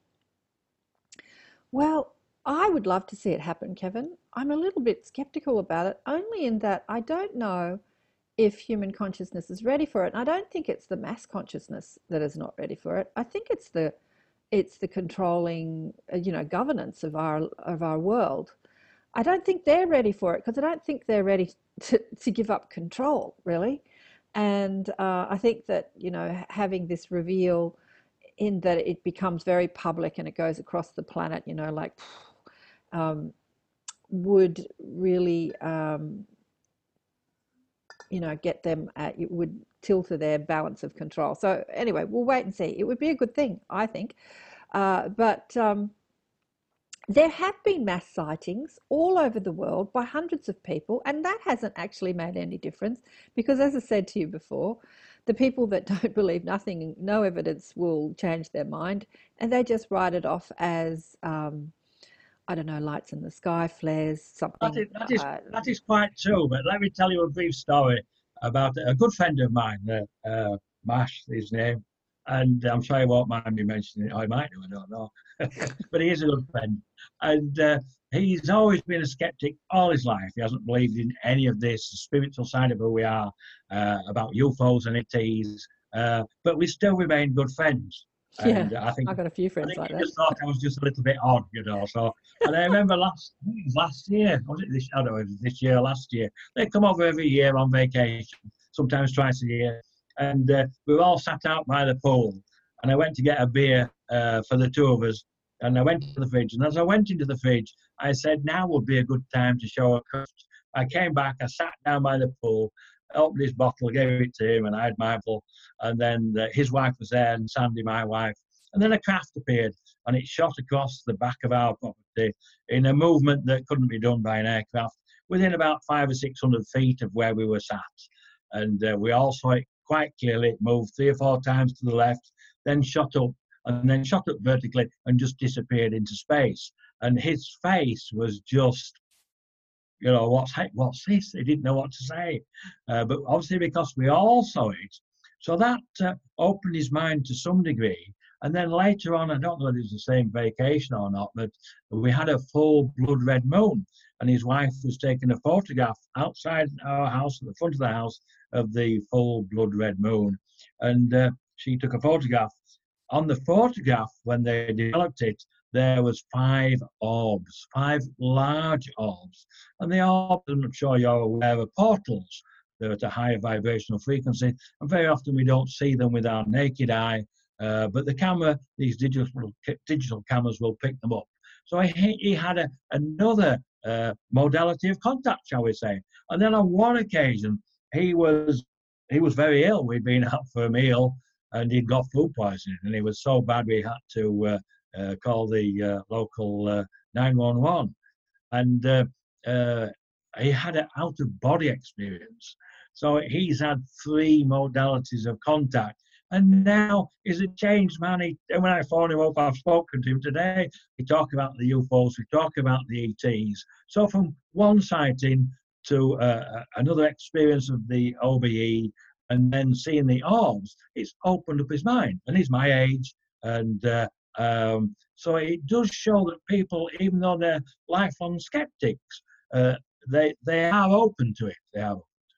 Well, I would love to see it happen, Kevin. I'm a little bit skeptical about it, only in that I don't know if human consciousness is ready for it. And I don't think it's the mass consciousness that is not ready for it. I think it's the it's the controlling, uh, you know, governance of our of our world. I don't think they're ready for it because I don't think they're ready to, to give up control, really. And uh, I think that you know having this reveal in that it becomes very public and it goes across the planet, you know, like um, would really um, you know, get them, at, it would tilt their balance of control. So anyway, we'll wait and see. It would be a good thing, I think. Uh, but um, there have been mass sightings all over the world by hundreds of people, and that hasn't actually made any difference because, as I said to you before, the people that don't believe nothing, no evidence will change their mind, and they just write it off as um, I don't know, lights in the sky, flares, something. That is, that is, uh, that is quite true, but let me tell you a brief story about a good friend of mine, uh, uh, Mash, his name, and I'm sure he won't mind me mentioning it. I might do, I don't know. but he is a good friend. And uh, he's always been a skeptic all his life. He hasn't believed in any of this, the spiritual side of who we are, uh, about UFOs and ETs, uh, but we still remain good friends. And yeah, I think I've got a few friends I like that. Just thought I was just a little bit odd, you know. So, and I remember last last year, was it this? I don't know, this year, last year. They come over every year on vacation, sometimes twice a year, and uh, we were all sat out by the pool. And I went to get a beer uh, for the two of us, and I went to the fridge. And as I went into the fridge, I said, "Now would be a good time to show a craft." I came back, I sat down by the pool, opened his bottle, gave it to him, and I had my bottle. And then his wife was there, and Sandy, my wife. And then a craft appeared, and it shot across the back of our property in a movement that couldn't be done by an aircraft, within about five or six hundred feet of where we were sat. And uh, we all saw it quite clearly. It moved three or four times to the left, then shot up, and then shot up vertically, and just disappeared into space. And his face was just you know, what's what's this? They didn't know what to say. Uh, but obviously, because we all saw it, so that uh, opened his mind to some degree. And then later on, I don't know if it was the same vacation or not, but we had a full blood red moon, and his wife was taking a photograph outside our house, at the front of the house, of the full blood red moon. And uh, she took a photograph. On the photograph, when they developed it, there was five orbs, five large orbs. And the orbs, I'm sure you're aware, of portals. They're at a higher vibrational frequency, and very often we don't see them with our naked eye. Uh, but the camera, these digital digital cameras, will pick them up. So he, he had a, another uh, modality of contact, shall we say? And then on one occasion, he was he was very ill. We'd been out for a meal, and he'd got food poisoning, and he was so bad we had to uh, uh, call the uh, local uh, 911. And uh, he had an out of body experience. So he's had three modalities of contact. And now he's a changed man. He, when I phone him up, I've spoken to him today. We talk about the UFOs, we talk about the ETs. So from one sighting to uh, another experience of the OBE and then seeing the orbs, it's opened up his mind. And he's my age. And um, so it does show that people, even though they're lifelong skeptics, uh, they they are open to it. They are open to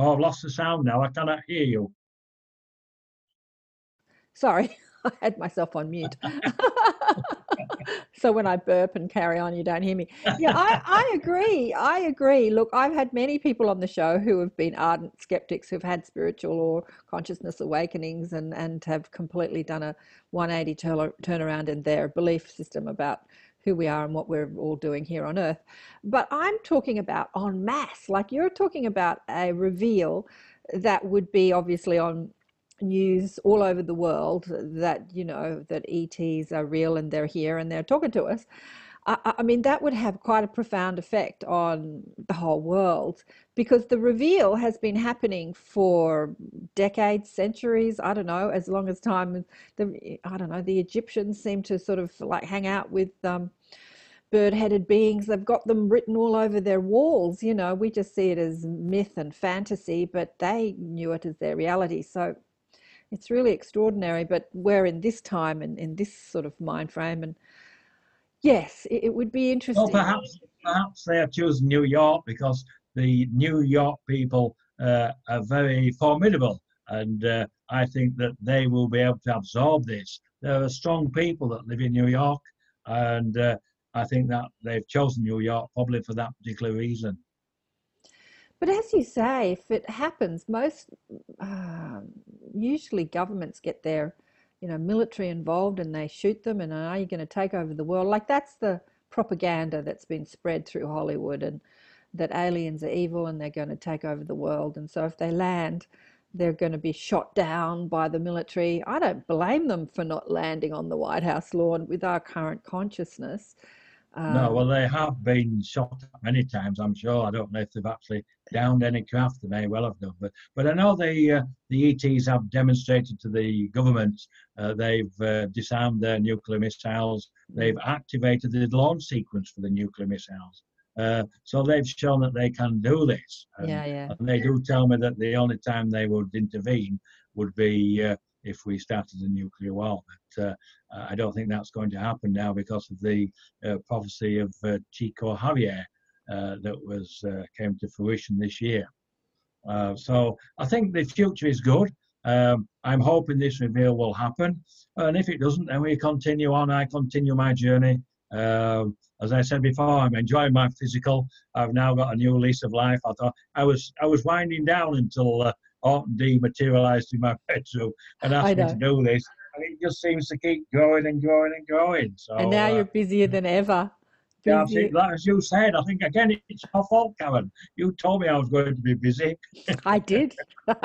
it. Oh, I've lost the sound now. I cannot hear you. Sorry, I had myself on mute. so when I burp and carry on, you don't hear me. Yeah, I, I agree. I agree. Look, I've had many people on the show who have been ardent skeptics who've had spiritual or consciousness awakenings and, and have completely done a 180 turn, turnaround in their belief system about who we are and what we're all doing here on earth. But I'm talking about en masse, like you're talking about a reveal that would be obviously on news all over the world that you know that ETs are real and they're here and they're talking to us. I, I, mean, that would have quite a profound effect on the whole world because the reveal has been happening for decades, centuries. I don't know, as long as time. The I don't know. The Egyptians seem to sort of like hang out with. Um, bird-headed beings they've got them written all over their walls you know we just see it as myth and fantasy but they knew it as their reality so it's really extraordinary. But we're in this time and in this sort of mind frame, and yes, it, it would be interesting. Well, perhaps perhaps they have chosen New York because the New York people uh, are very formidable, and uh, I think that they will be able to absorb this. There are strong people that live in New York, and uh, I think that they've chosen New York probably for that particular reason. But as you say, if it happens, most uh, usually governments get their, you know, military involved and they shoot them and are you going to take over the world? Like that's the propaganda that's been spread through Hollywood and that aliens are evil and they're going to take over the world. And so if they land, they're going to be shot down by the military. I don't blame them for not landing on the White House lawn with our current consciousness. Um, no, well, they have been shot many times, I'm sure. I don't know if they've actually downed any craft. They may well have done, but but I know the uh, the ETs have demonstrated to the government uh, they've uh, disarmed their nuclear missiles. They've activated the launch sequence for the nuclear missiles. Uh, so they've shown that they can do this. And, yeah, yeah. And they do tell me that the only time they would intervene would be uh, if we started a nuclear war. But uh, I don't think that's going to happen now because of the uh, prophecy of uh, Chico Xavier that was uh, came to fruition this year. Uh, so I think the future is good. Um, I'm hoping this reveal will happen, and if it doesn't, then we continue on. I continue my journey. Um, as I said before, I'm enjoying my physical. I've now got a new lease of life. I thought I was I was winding down until uh, Ort and Dee materialized in my bedroom and asked me to do this. And it just seems to keep growing and growing and growing. So, and now uh, you're busier than ever. Yeah, see, like as you said, I think again it's your fault, Karen. You told me I was going to be busy. I did. I'm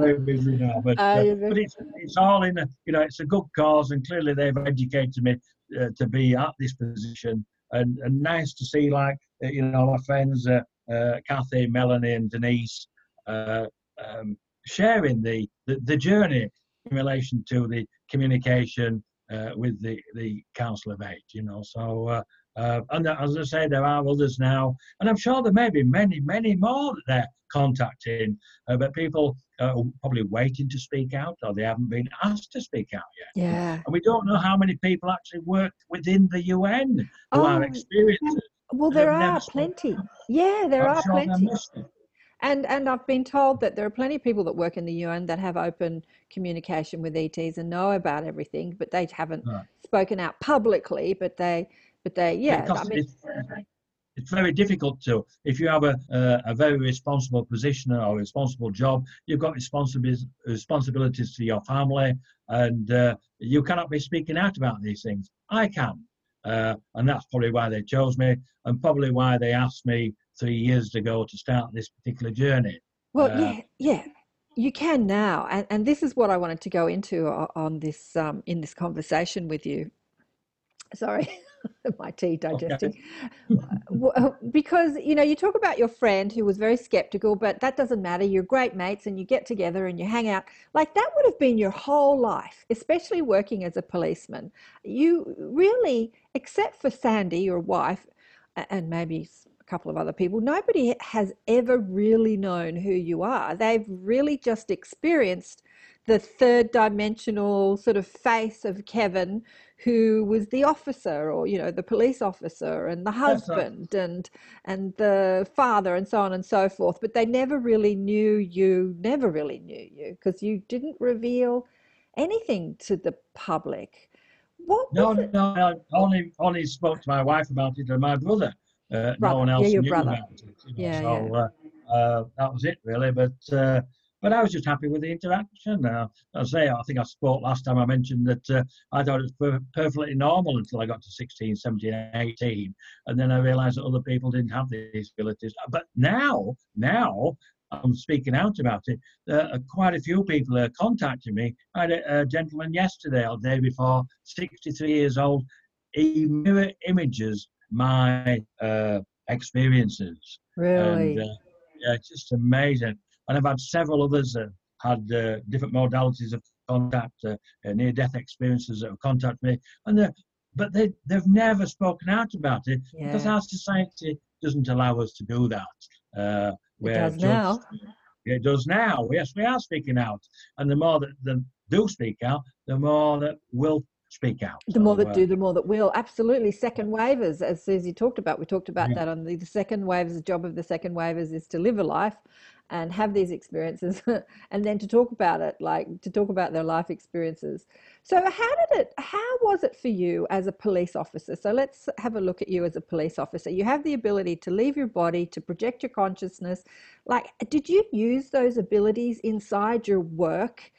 very busy now, but, uh, uh, but it's, it's all in a, you know it's a good cause, and clearly they've educated me uh, to be at this position, and, and nice to see like uh, you know my friends uh, uh, Kathy, Melanie, and Denise uh, um, sharing the, the, the journey in relation to the communication uh, with the the Council of Eight. You know, so. Uh, uh, and as I say, there are others now, and I'm sure there may be many, many more that they're contacting, uh, but people are probably waiting to speak out, or they haven't been asked to speak out yet. Yeah. And we don't know how many people actually work within the UN who oh, are experienced well, there are plenty. Yeah, there I'm are sure plenty. And and I've been told that there are plenty of people that work in the UN that have open communication with ETs and know about everything, but they haven't Right. spoken out publicly. But they, but they, yeah. I mean, it's, it's very difficult to if you have a, a, a very responsible position or a responsible job you've got responsibilities responsibilities to your family and uh, you cannot be speaking out about these things i can uh, and that's probably why they chose me and probably why they asked me three years ago to start this particular journey. Well, Uh, yeah, yeah, you can now, and, and this is what I wanted to go into on this um, in this conversation with you. Sorry, my tea digesting. Uh, Because you know, you talk about your friend who was very skeptical, but that doesn't matter. You're great mates, and you get together and you hang out. Like that would have been your whole life, especially working as a policeman. You really, except for Sandy, your wife, and maybe a couple of other people, nobody has ever really known who you are. They've really just experienced the third dimensional sort of face of Kevin, who was the officer or, you know, the police officer and the That's right. husband and and the father and so on and so forth. But they never really knew you, never really knew you because you didn't reveal anything to the public. What no no no I only only spoke to my wife about it and my brother uh, Brother, no one yeah, else your knew brother. about it you know, Yeah, so Uh, uh, that was it really but uh, but I was just happy with the interaction. Uh, I say, I think I spoke last time I mentioned that uh, I thought it was per- perfectly normal until I got to 16, 17, 18. And then I realized that other people didn't have these abilities. But now, now, I'm speaking out about it. Uh, quite a few people are contacting me. I had a, a gentleman yesterday or the day before, 63 years old. He mirror images my uh, experiences Really? and uh, yeah, it's just amazing. And I've had several others that had uh, different modalities of contact, uh, uh, near-death experiences that have contacted me, and but they they've never spoken out about it because our society doesn't allow us to do that. Uh, It does just- now. It does now. Yes, we are speaking out, and the more that that do speak out, the more that will speak out. The more that uh, do, the more that will. Absolutely. Second wavers, as Susie talked about, we talked about Yeah. that on the, the second wavers. The job of the second wavers is to live a life and have these experiences and then to talk about it, like to talk about their life experiences. So, how did it, how was it for you as a police officer? So, let's have a look at you as a police officer. You have the ability to leave your body, to project your consciousness. Like, did you use those abilities inside your work?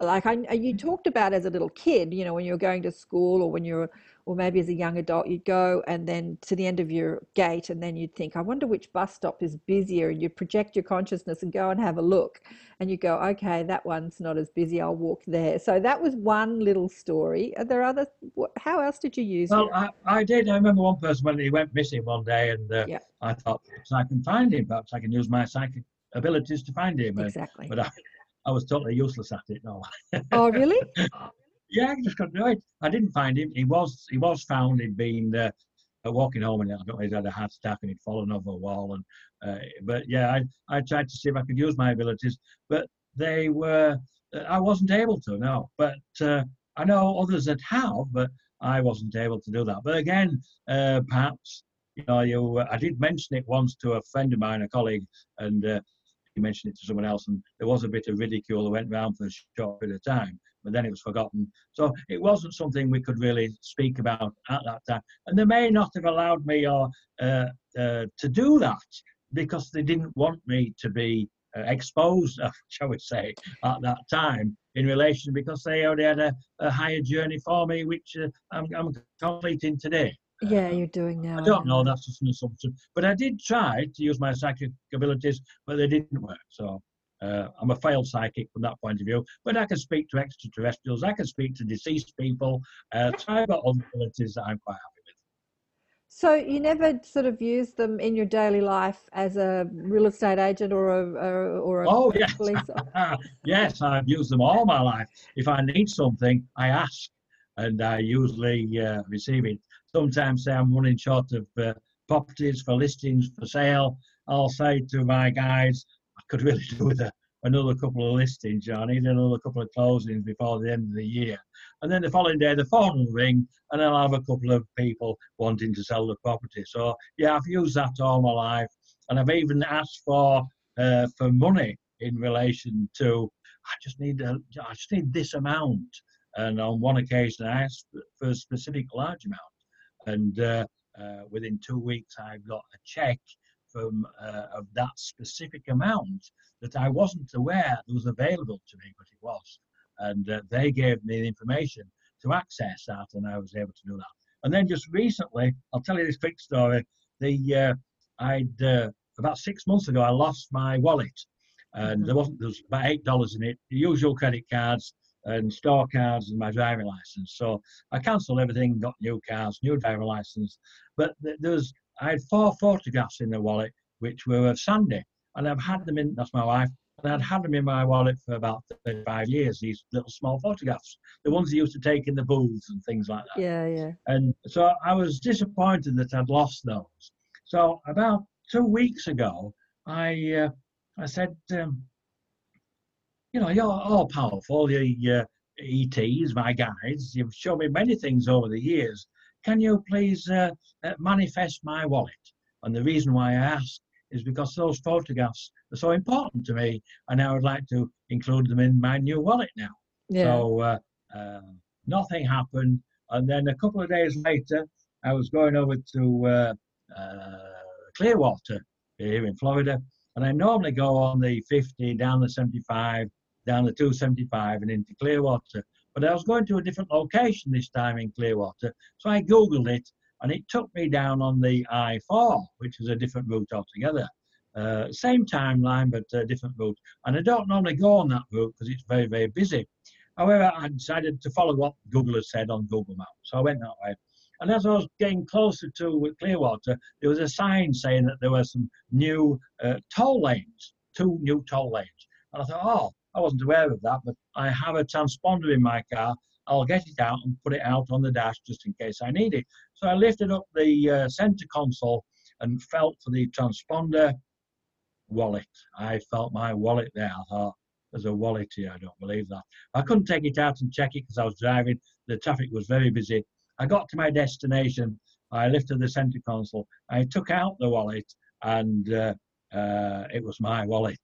Like I, you talked about as a little kid, you know, when you were going to school or when you're, or maybe as a young adult, you'd go and then to the end of your gate and then you'd think, I wonder which bus stop is busier. And you'd project your consciousness and go and have a look. And you go, okay, that one's not as busy. I'll walk there. So that was one little story. Are there other, how else did you use it? Well, I, I did. I remember one person when he went missing one day, and uh, Yeah. I thought perhaps I can find him. Perhaps I can use my psychic abilities to find him. Exactly. but I, I was totally useless at it. No. Oh, really? yeah, I just couldn't do it. I didn't find him. He was he was found. He'd been uh, uh, walking home, and I don't know. He'd had a heart attack, and he'd fallen over a wall. And uh, but yeah, I I tried to see if I could use my abilities, but they were uh, I wasn't able to. No, but uh, I know others that have, but I wasn't able to do that. But again, uh, perhaps you know, you I did mention it once to a friend of mine, a colleague, and. Uh, mentioned it to someone else, and there was a bit of ridicule that went round for a short bit of time, but then it was forgotten. So it wasn't something we could really speak about at that time. And they may not have allowed me or uh, uh, to do that because they didn't want me to be uh, exposed, shall we say, at that time in relation because they already had a, a higher journey for me, which uh, I'm, I'm completing today. Yeah, you're doing now. I don't know, that's just an assumption. But I did try to use my psychic abilities, but they didn't work. So uh, I'm a failed psychic from that point of view. But I can speak to extraterrestrials, I can speak to deceased people. Uh, so I've got other abilities that I'm quite happy with. So you never sort of use them in your daily life as a real estate agent or a, or, or a Oh, yes. police yes, I've used them all my life. If I need something, I ask, and I usually uh, receive it. Sometimes say I'm running short of uh, properties for listings for sale. I'll say to my guys, I could really do with a, another couple of listings. I need another couple of closings before the end of the year. And then the following day, the phone will ring, and I'll have a couple of people wanting to sell the property. So yeah, I've used that all my life, and I've even asked for uh, for money in relation to I just need a, I just need this amount. And on one occasion, I asked for a specific large amount, and uh, uh, within two weeks, I got a check from uh, of that specific amount that I wasn't aware was available to me, but it was. And uh, they gave me the information to access that, and I was able to do that. And then just recently, I'll tell you this quick story. The uh, I'd uh, about six months ago, I lost my wallet, and Mm-hmm. there wasn't there was about eight dollars in it. The usual credit cards and store cards and my driving license. So I cancelled everything, got new cards, new driving license. But there was I had four photographs in the wallet, which were of Sandy, and I've had them in. That's my wife. And I'd had them in my wallet for about 35 years. These little small photographs, the ones they used to take in the booths and things like that. Yeah, yeah. And so I was disappointed that I'd lost those. So about two weeks ago, I uh, I said, um, you know, you're all powerful, the uh, ETs, my guides. You've shown me many things over the years. Can you please uh, uh, manifest my wallet? And the reason why I ask is because those photographs are so important to me, and I would like to include them in my new wallet now. Yeah. So uh, uh, nothing happened. And then a couple of days later, I was going over to uh, uh, Clearwater here in Florida. And I normally go on the 50, down the 75, down the 275 and into Clearwater. But I was going to a different location this time in Clearwater. So I Googled it and it took me down on the I4, which is a different route altogether. Uh, same timeline, but a different route. And I don't normally go on that route because it's very, very busy. However, I decided to follow what Google had said on Google Maps. So I went that way. And as I was getting closer to Clearwater, there was a sign saying that there were some new uh, toll lanes, two new toll lanes. And I thought, oh, I wasn't aware of that, but I have a transponder in my car. I'll get it out and put it out on the dash just in case I need it. So I lifted up the uh, center console and felt for the transponder wallet. I felt my wallet there. I thought, there's a wallet here. I don't believe that. I couldn't take it out and check it because I was driving. The traffic was very busy. I got to my destination. I lifted the center console. I took out the wallet, and uh, uh, it was my wallet.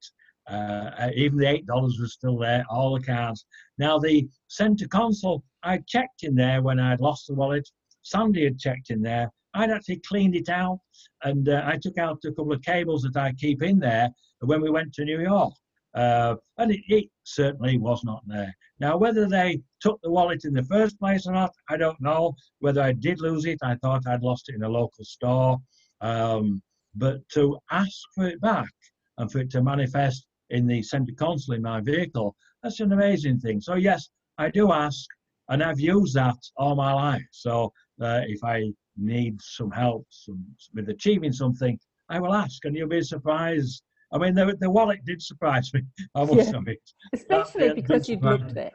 Uh, even the eight dollars was still there. All the cards. Now the center console, I checked in there when I'd lost the wallet. Sandy had checked in there. I'd actually cleaned it out, and uh, I took out a couple of cables that I keep in there when we went to New York. Uh, and it, it, certainly was not there. Now, whether they took the wallet in the first place or not, I don't know. Whether I did lose it, I thought I'd lost it in a local store. Um, but to ask for it back and for it to manifest in the center console in my vehicle, that's an amazing thing. So, yes, I do ask, and I've used that all my life. So, uh, if I need some help some, with achieving something, I will ask, and you'll be surprised I mean, the, the wallet did surprise me. I must Yeah. admit. Especially That- because you'd right. looked at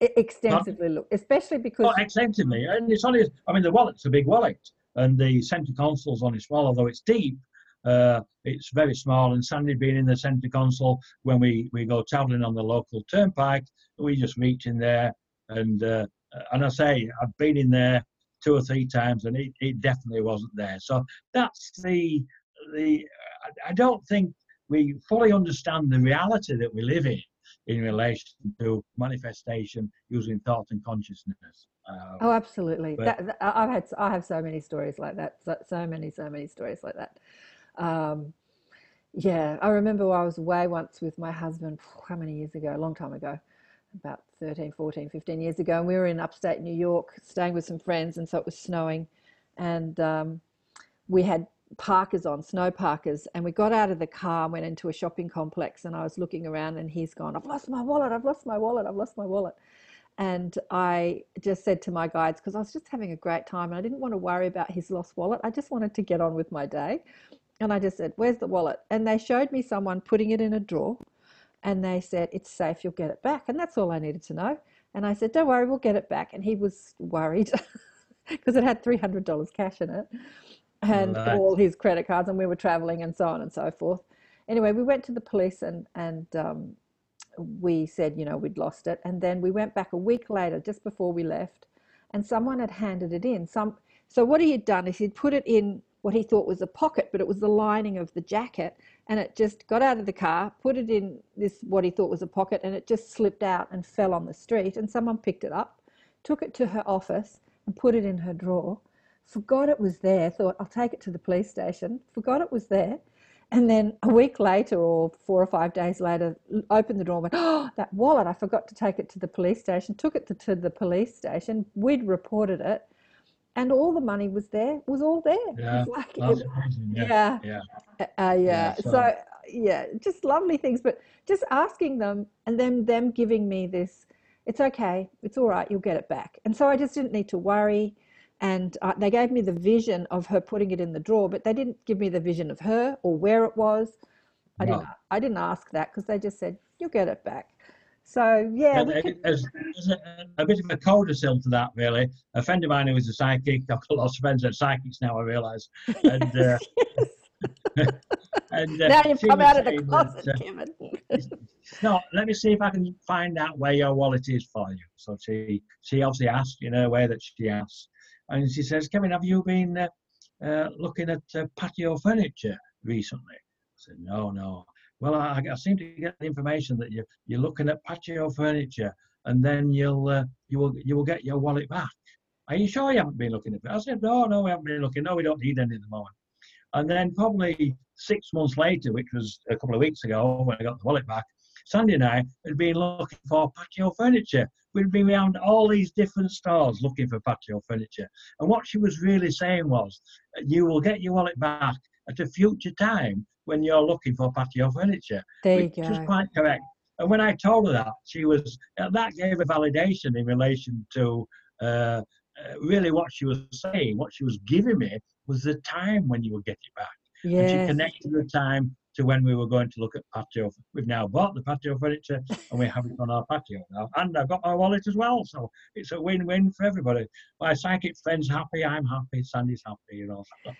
it Extensively looked. Especially because Oh, extensively, and it's only. I mean, the wallet's a big wallet, and the center console's only small, although it's deep. Uh, it's very small, and Sandy being in the center console when we we go traveling on the local turnpike, we just reach in there, and uh, and I say I've been in there two or three times, and it, it definitely wasn't there. So that's the the. I- don't think we fully understand the reality that we live in in relation to manifestation using thought and consciousness. Uh, Oh, absolutely. That, that- I- I've had, I have so many stories like that. So, so many, so many stories like that. Um, yeah, I remember I was away once with my husband, how many years ago? A long time ago, about 13, 14, 15 years ago. And we were in upstate New York staying with some friends. And so it was snowing. And um, we had parkers on, snow parkers. And we got out of the car went into a shopping complex. And I was looking around and he's gone, I've lost my wallet, I've lost my wallet, I've lost my wallet. And I just said to my guides, because I was just having a great time and I didn't want to worry about his lost wallet. I just wanted to get on with my day. And I just said, Where's the wallet? And they showed me someone putting it in a drawer and they said, It's safe, you'll get it back. And that's all I needed to know. And I said, Don't worry, we'll get it back. And he was worried because it had $300 cash in it and Right. all his credit cards, and we were traveling and so on and so forth. Anyway, we went to the police and, and um, we said, you know, we'd lost it. And then we went back a week later, just before we left, and someone had handed it in. Some, so what he had done is he'd put it in what he thought was a pocket, but it was the lining of the jacket. And it just got out of the car, put it in this, what he thought was a pocket, and it just slipped out and fell on the street. And someone picked it up, took it to her office, and put it in her drawer. Forgot it was there, thought, I'll take it to the police station. Forgot it was there. And then a week later, or four or five days later, opened the door and went, Oh, that wallet, I forgot to take it to the police station. Took it to, to the police station. We'd reported it and all the money was there was all there. Yeah, like, it, yeah, yeah. Yeah. uh, yeah. Yeah, so, so- yeah just lovely things but just asking them and then them giving me this it's okay it's all right you'll get it back. And so i just didn't need to worry. And uh, they gave me the vision of her putting it in the drawer but they didn't give me the vision of her or where it was. I No. didn't i didn't ask that because they just said you'll get it back so yeah And could- there's, there's a, a bit of a codicil to that, really. A friend of mine who is a psychic, I've got lots of friends that are psychics now, I realise. And, uh, and uh, now you've come out of the closet that, uh, kevin no, let me see if I can find out where your wallet is for you. So she, she obviously asked in her way that she asked. And she says, Kevin, have you been uh, uh, looking at uh, patio furniture recently? I said, no, no. Well, I, I seem to get the information that you're, you're looking at patio furniture and then you'll, uh, you, will, you will get your wallet back. Are you sure you haven't been looking at it? I said, no, no, we haven't been looking. No, we don't need any at the moment. And then probably six months later, which was a couple of weeks ago when I got the wallet back, Sandy and I had been looking for patio furniture. We'd been around all these different stores looking for patio furniture. And what she was really saying was, you will get your wallet back at a future time when you're looking for patio furniture. there you which was go quite correct. And when I told her that, she was uh, that gave her validation in relation to uh, uh, really what she was saying. What she was giving me was the time when you would get it back. Yes. And she connected the time to when we were going to look at patio. We've now bought the patio furniture and we have it on our patio now. And I've got my wallet as well. So it's a win-win for everybody. My psychic friend's happy, I'm happy, Sandy's happy, you know.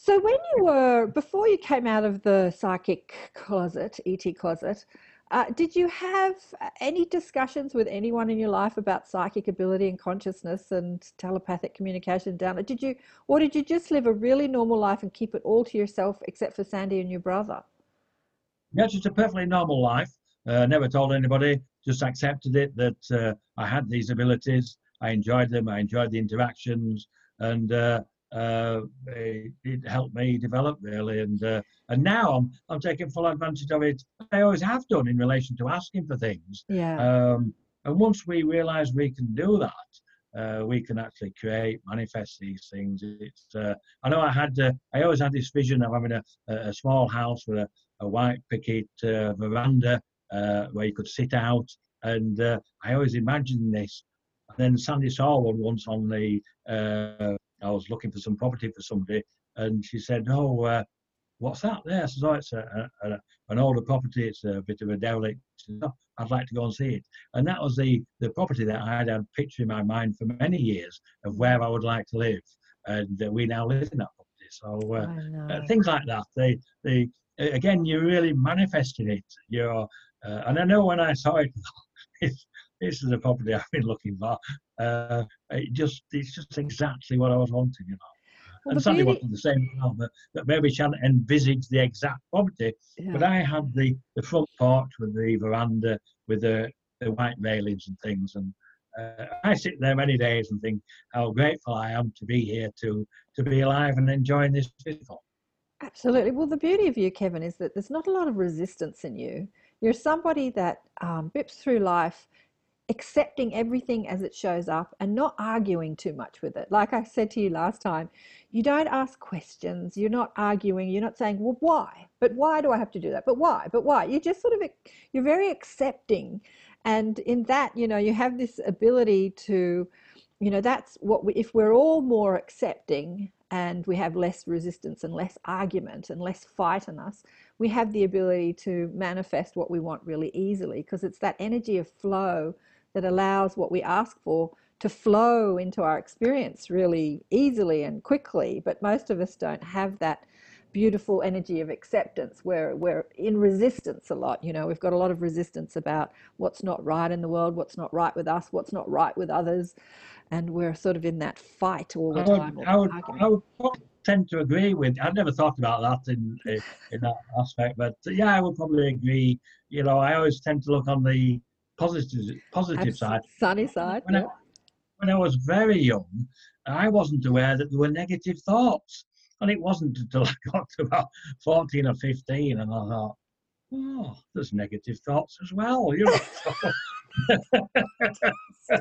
So when you were before you came out of the psychic closet, ET closet, uh, did you have uh, any discussions with anyone in your life about psychic ability and consciousness and telepathic communication down it? Did you, or did you just live a really normal life and keep it all to yourself except for Sandy and your brother? Yeah, just a perfectly normal life. Uh, never told anybody, just accepted it that uh, I had these abilities. I enjoyed them. I enjoyed the interactions, and uh, it, it helped me develop really. And uh, and now I'm I'm taking full advantage of it. I always have done in relation to asking for things. Yeah. Um, and once we realise we can do that, uh, we can actually create, manifest these things. It's uh, I know I had uh, I always had this vision of having a, a small house with a, a white picket uh, veranda uh, where you could sit out, and uh, I always imagined this. And then Sandy saw one once on the. I was looking for some property for somebody, and she said, "Oh, uh, what's that there?" I said, "Oh, it's a, a, a, an older property. It's a bit of a derelict." "Oh, I'd like to go and see it." And that was the the property that I had a picture in my mind for many years of where I would like to live, and uh, we now live in that property. So uh, uh, things like that. They, they, again, you're really manifesting it. You're, uh, and I know when I saw it, this is the property I've been looking for. Uh, it just, it's just exactly what I was wanting, you know. Well, and beauty- wanted the same, you know, but, but maybe she hadn't envisaged the exact property. But I had the, the front porch with the veranda with the, the white railings and things, and uh, I sit there many days and think how grateful I am to be here to to be alive and enjoying this physical. Absolutely. Well, the beauty of you, Kevin, is that there's not a lot of resistance in you. You're somebody that um, bips through life accepting everything as it shows up and not arguing too much with it. Like I said to you last time, you don't ask questions, you're not arguing, you're not saying, well, why? But why do I have to do that? But why? But why? You just sort of, you're very accepting. And in that, you know, you have this ability to, you know, that's what we, if we're all more accepting and we have less resistance and less argument and less fight in us, we have the ability to manifest what we want really easily because it's that energy of flow that allows what we ask for to flow into our experience really easily and quickly. But most of us don't have that beautiful energy of acceptance where we're in resistance a lot. You know, we've got a lot of resistance about what's not right in the world, what's not right with us, what's not right with others. And we're sort of in that fight all the I would, time. I would. I would tend to agree with. I've never thought about that in in, that aspect, but yeah, I would probably agree. You know, I always tend to look on the positive positive Abs- side. Sunny side. When I, when I was very young, I wasn't aware that there were negative thoughts, and it wasn't until I got to about fourteen or fifteen, and I thought, oh, there's negative thoughts as well. You know. so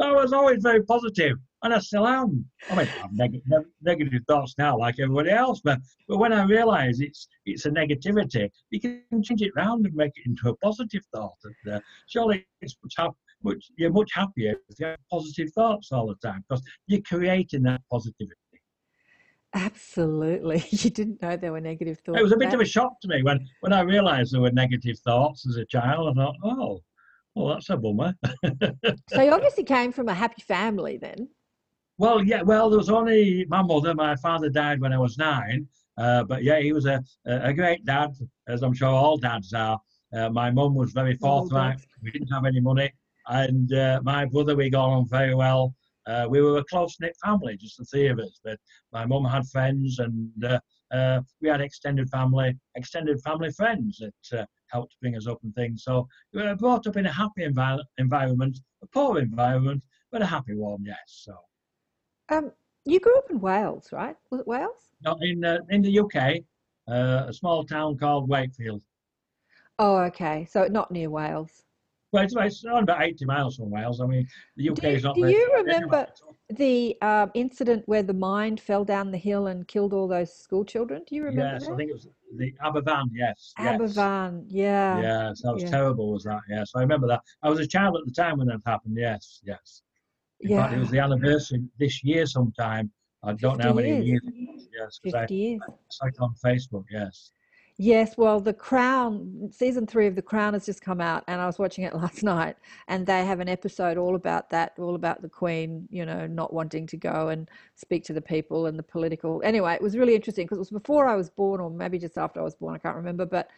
I was always very positive, and I still am. I mean, I have neg- neg- negative thoughts now, like everybody else, but but when I realise it's it's a negativity, you can change it round and make it into a positive thought. And uh, surely it's much, hap- much you're much happier if you have positive thoughts all the time because you're creating that positivity. Absolutely. You didn't know there were negative thoughts. It was a bit of a shock to me when when I realised there were negative thoughts as a child. I thought, oh, well, that's a bummer. So you obviously came from a happy family then. Well, yeah, well, there was only my mother. My father died when I was nine. Uh, but yeah, he was a, a great dad, as I'm sure all dads are. Uh, my mum was very All forthright. We didn't have any money. And uh, my brother, we got on very well. Uh, we were a close knit family, just the three of us. But my mum had friends, and uh, uh, we had extended family, extended family friends that uh, helped bring us up and things. So we were brought up in a happy envi- environment, a poor environment, but a happy one, yes. So. Um, you grew up in Wales, right? Was it Wales? No, in uh, in the UK, uh, a small town called Wakefield. Oh, okay. So not near Wales. Well, it's, it's only about 80 miles from Wales. I mean, the UK Do is not do you remember- The um, incident where the mine fell down the hill and killed all those school children. Do you remember Yes, that? I think it was the Aberfan. Yes. yes. Aberfan, yeah. Yes, that was yeah. terrible. Was that? Yes, I remember that. I was a child at the time when that happened. Yes, yes. In fact, it was the anniversary this year sometime. I don't know how many years. years. Yes, because 50 years. I saw it on Facebook. Yes. Yes, well, The Crown, season three of The Crown has just come out, and I was watching it last night, and they have an episode all about that, all about the Queen, you know, not wanting to go and speak to the people and the political. Anyway, it was really interesting because it was before I was born, or maybe just after I was born, I can't remember, but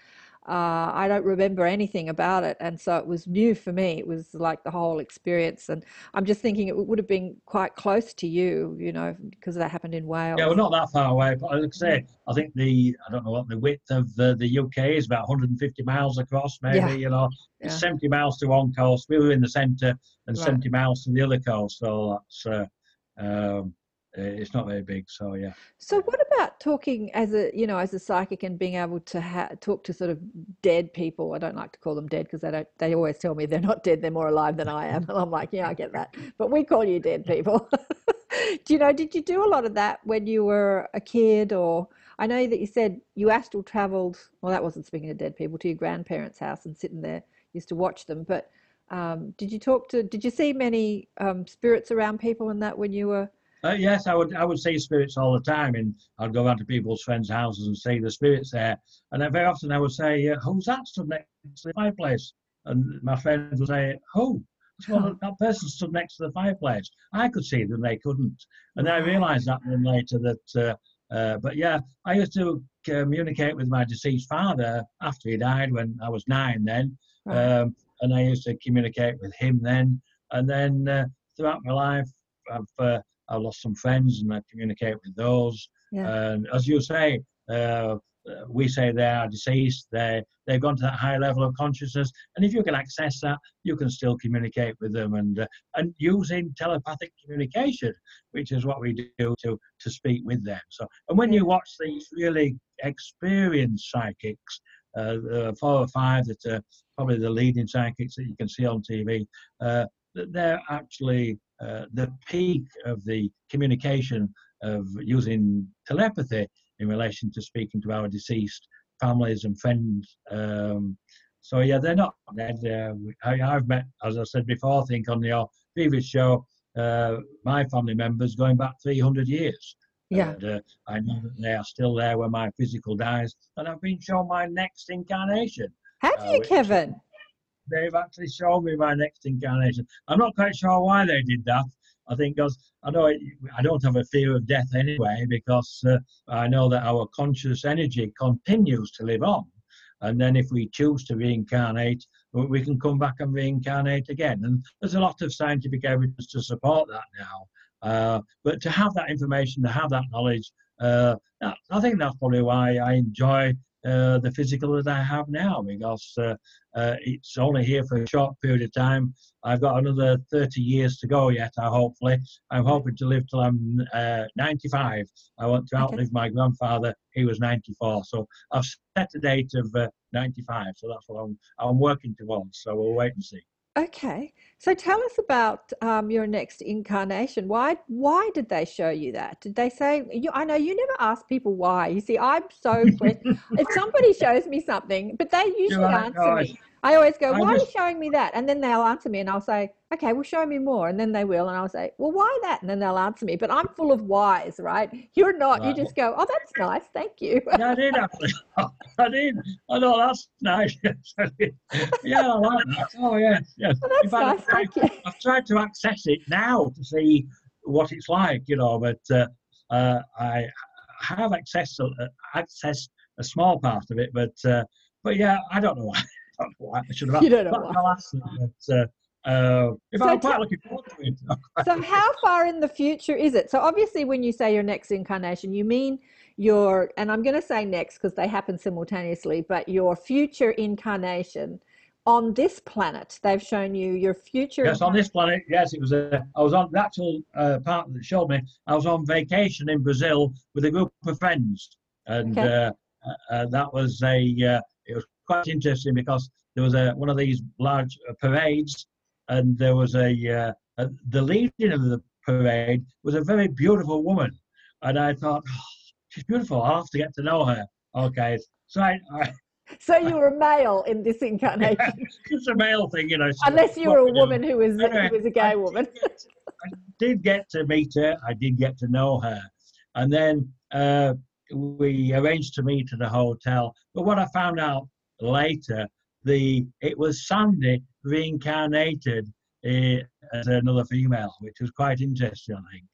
uh, I don't remember anything about it, and so it was new for me. It was like the whole experience, and I'm just thinking it would have been quite close to you, you know, because that happened in Wales. Yeah, we're not that far away. But like I say, I think the I don't know what the width of the, the UK is about 150 miles across, maybe. Yeah. You know, it's Yeah. 70 miles to one coast. We were in the centre, and Right. 70 miles to the other coast. So that's uh, um, it's not very big. So yeah. So what about talking as a, you know, as a psychic and being able to ha- talk to sort of dead people? I don't like to call them dead because they don't, they always tell me they're not dead, they're more alive than I am. And I'm like, yeah, I get that. But we call you dead people. Do you know, did you do a lot of that when you were a kid or I know that you said you astral traveled, well, that wasn't speaking of dead people, to your grandparents' house and sitting there, used to watch them. But um, did you talk to, did you see many um, spirits around people and that when you were, Uh, yes, I would. I would see spirits all the time, and I'd go around to people's friends' houses and see the spirits there. And then very often I would say, uh, "Who's that stood next to the fireplace?" And my friends would say, "Who?" Well, that person stood next to the fireplace. I could see them; they couldn't. And then I realised that then later that. Uh, uh, but yeah, I used to communicate with my deceased father after he died when I was nine. Then, um, and I used to communicate with him then. And then uh, throughout my life, I've uh, I lost some friends and I communicate with those. Yeah. And as you say, uh, we say they are deceased. They they've gone to that high level of consciousness, and if you can access that, you can still communicate with them and uh, and using telepathic communication, which is what we do to to speak with them. So, and when you watch these really experienced psychics, uh, uh, four or five that are probably the leading psychics that you can see on TV, uh, that they're actually uh, the peak of the communication of using telepathy in relation to speaking to our deceased families and friends. Um, so yeah, they're not dead. Uh, I, I've met, as I said before, I think on your previous show, uh, my family members going back 300 years. Yeah. And, uh, I know that they are still there when my physical dies, and I've been shown my next incarnation. Have uh, you, Kevin? They've actually shown me my next incarnation. I'm not quite sure why they did that. I think because I know I don't have a fear of death anyway, because uh, I know that our conscious energy continues to live on. And then if we choose to reincarnate, we we can come back and reincarnate again. And there's a lot of scientific evidence to support that now. Uh, but to have that information, to have that knowledge, uh, I think that's probably why I enjoy uh, the physical that I have now because uh, uh, it's only here for a short period of time. I've got another 30 years to go yet, I hopefully. I'm hoping to live till I'm uh, 95. I want to outlive okay. my grandfather. He was 94. So I've set a date of uh, 95. So that's what I'm, I'm working towards. So we'll wait and see. Okay, so tell us about um, your next incarnation. Why why did they show you that? Did they say? You, I know you never ask people why. You see, I'm so quick. if somebody shows me something, but they usually answer me. I always go, why just, are you showing me that? And then they'll answer me, and I'll say, okay, well, show me more. And then they will, and I'll say, well, why that? And then they'll answer me. But I'm full of whys, right? You're not. Right. You just go, oh, that's nice, thank you. yeah, I did actually. I did. I thought that's nice. yeah, I like that. Oh, yes, yes. Well, that's fact, nice, thank you. I've tried to access it now to see what it's like, you know, but uh, uh, I have accessed, uh, accessed a small part of it, but uh, but yeah, I don't know why. I should have. You don't know why. But, uh, uh, if so I'm quite looking forward to it. so, how far in the future is it? So, obviously, when you say your next incarnation, you mean your, and I'm going to say next because they happen simultaneously, but your future incarnation on this planet. They've shown you your future. Yes, on this planet. Yes, it was. A, I was on the actual uh, part that showed me. I was on vacation in Brazil with a group of friends, and okay. uh, uh, that was a. Uh, it was quite interesting because there was a one of these large uh, parades, and there was a, uh, a, the leading of the parade was a very beautiful woman, and I thought oh, she's beautiful. I'll have to get to know her. Okay, so I, I so you were a male in this incarnation. Yeah, it's a male thing, you know. Unless you were a woman who was anyway, who was a gay I woman. Did I did get to meet her. I did get to know her, and then uh, we arranged to meet at a hotel. But what I found out later, the it was Sandy reincarnated uh, as another female, which was quite interesting. I think.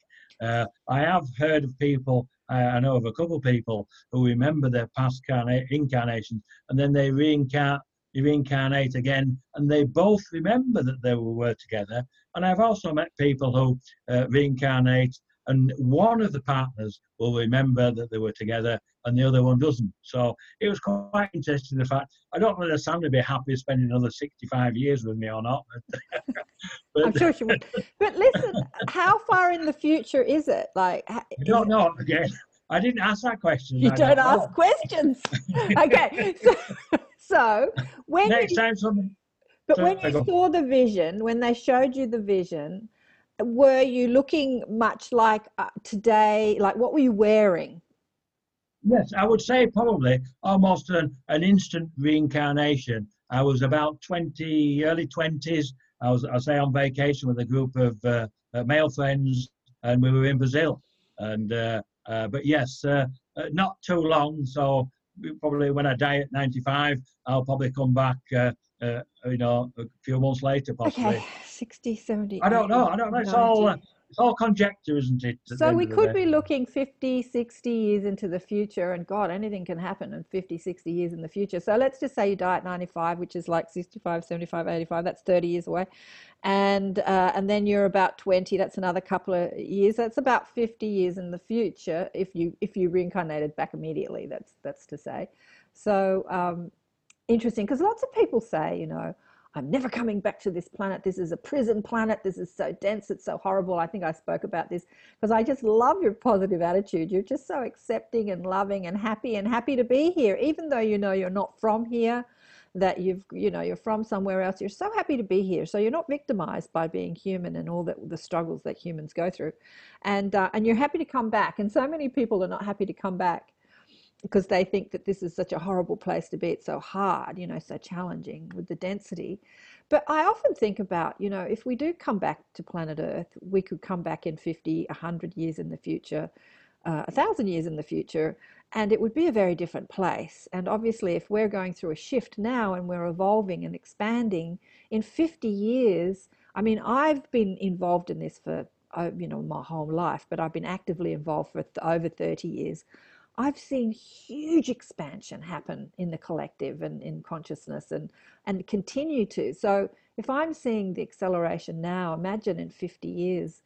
Uh, I have heard of people. I know of a couple of people who remember their past incarnations, and then they reincarnate reincarnate again, and they both remember that they were together. And I've also met people who uh, reincarnate and one of the partners will remember that they were together and the other one doesn't. So it was quite interesting the fact I don't know if Sam would be happy spending another 65 years with me or not. but, I'm sure she would. But listen, how far in the future is it? Like, I don't know. Again, I didn't ask that question. You don't, don't ask questions. okay, so, so when next you, time something. But when you saw the vision, when they showed you the vision, were you looking much like uh, today? Like, what were you wearing? Yes, I would say probably almost an, an instant reincarnation. I was about 20, early 20s. I was, I say, on vacation with a group of uh, uh, male friends, and we were in Brazil. And uh, uh but yes, uh, uh, not too long. So probably when I die at 95, I'll probably come back uh, you know, a few months later, possibly. Okay, 60, 70. I don't know. I don't know. It's 90. all uh, it's all conjecture, isn't it? So we could be looking 50, 60 years into the future, and God, anything can happen in 50, 60 years in the future. So let's just say you die at 95, which is like 65, 75, 85. That's 30 years away, and uh, and then you're about 20. That's another couple of years. That's about 50 years in the future if you if you reincarnated back immediately. That's that's to say. So um, interesting because lots of people say, you know, I'm never coming back to this planet. This is a prison planet. This is so dense. It's so horrible. I think I spoke about this because I just love your positive attitude. You're just so accepting and loving and happy and happy to be here, even though you know you're not from here, that you've, you know, you're from somewhere else. You're so happy to be here. So you're not victimized by being human and all the, the struggles that humans go through. And, uh, and you're happy to come back. And so many people are not happy to come back because they think that this is such a horrible place to be. It's so hard, you know, so challenging with the density. But I often think about, you know, if we do come back to planet Earth, we could come back in 50, 100 years in the future, uh, 1,000 years in the future, and it would be a very different place. And obviously, if we're going through a shift now and we're evolving and expanding, in 50 years, I mean, I've been involved in this for, uh, you know, my whole life, but I've been actively involved for over 30 years. I've seen huge expansion happen in the collective and in consciousness and, and continue to. So if I'm seeing the acceleration now, imagine in 50 years,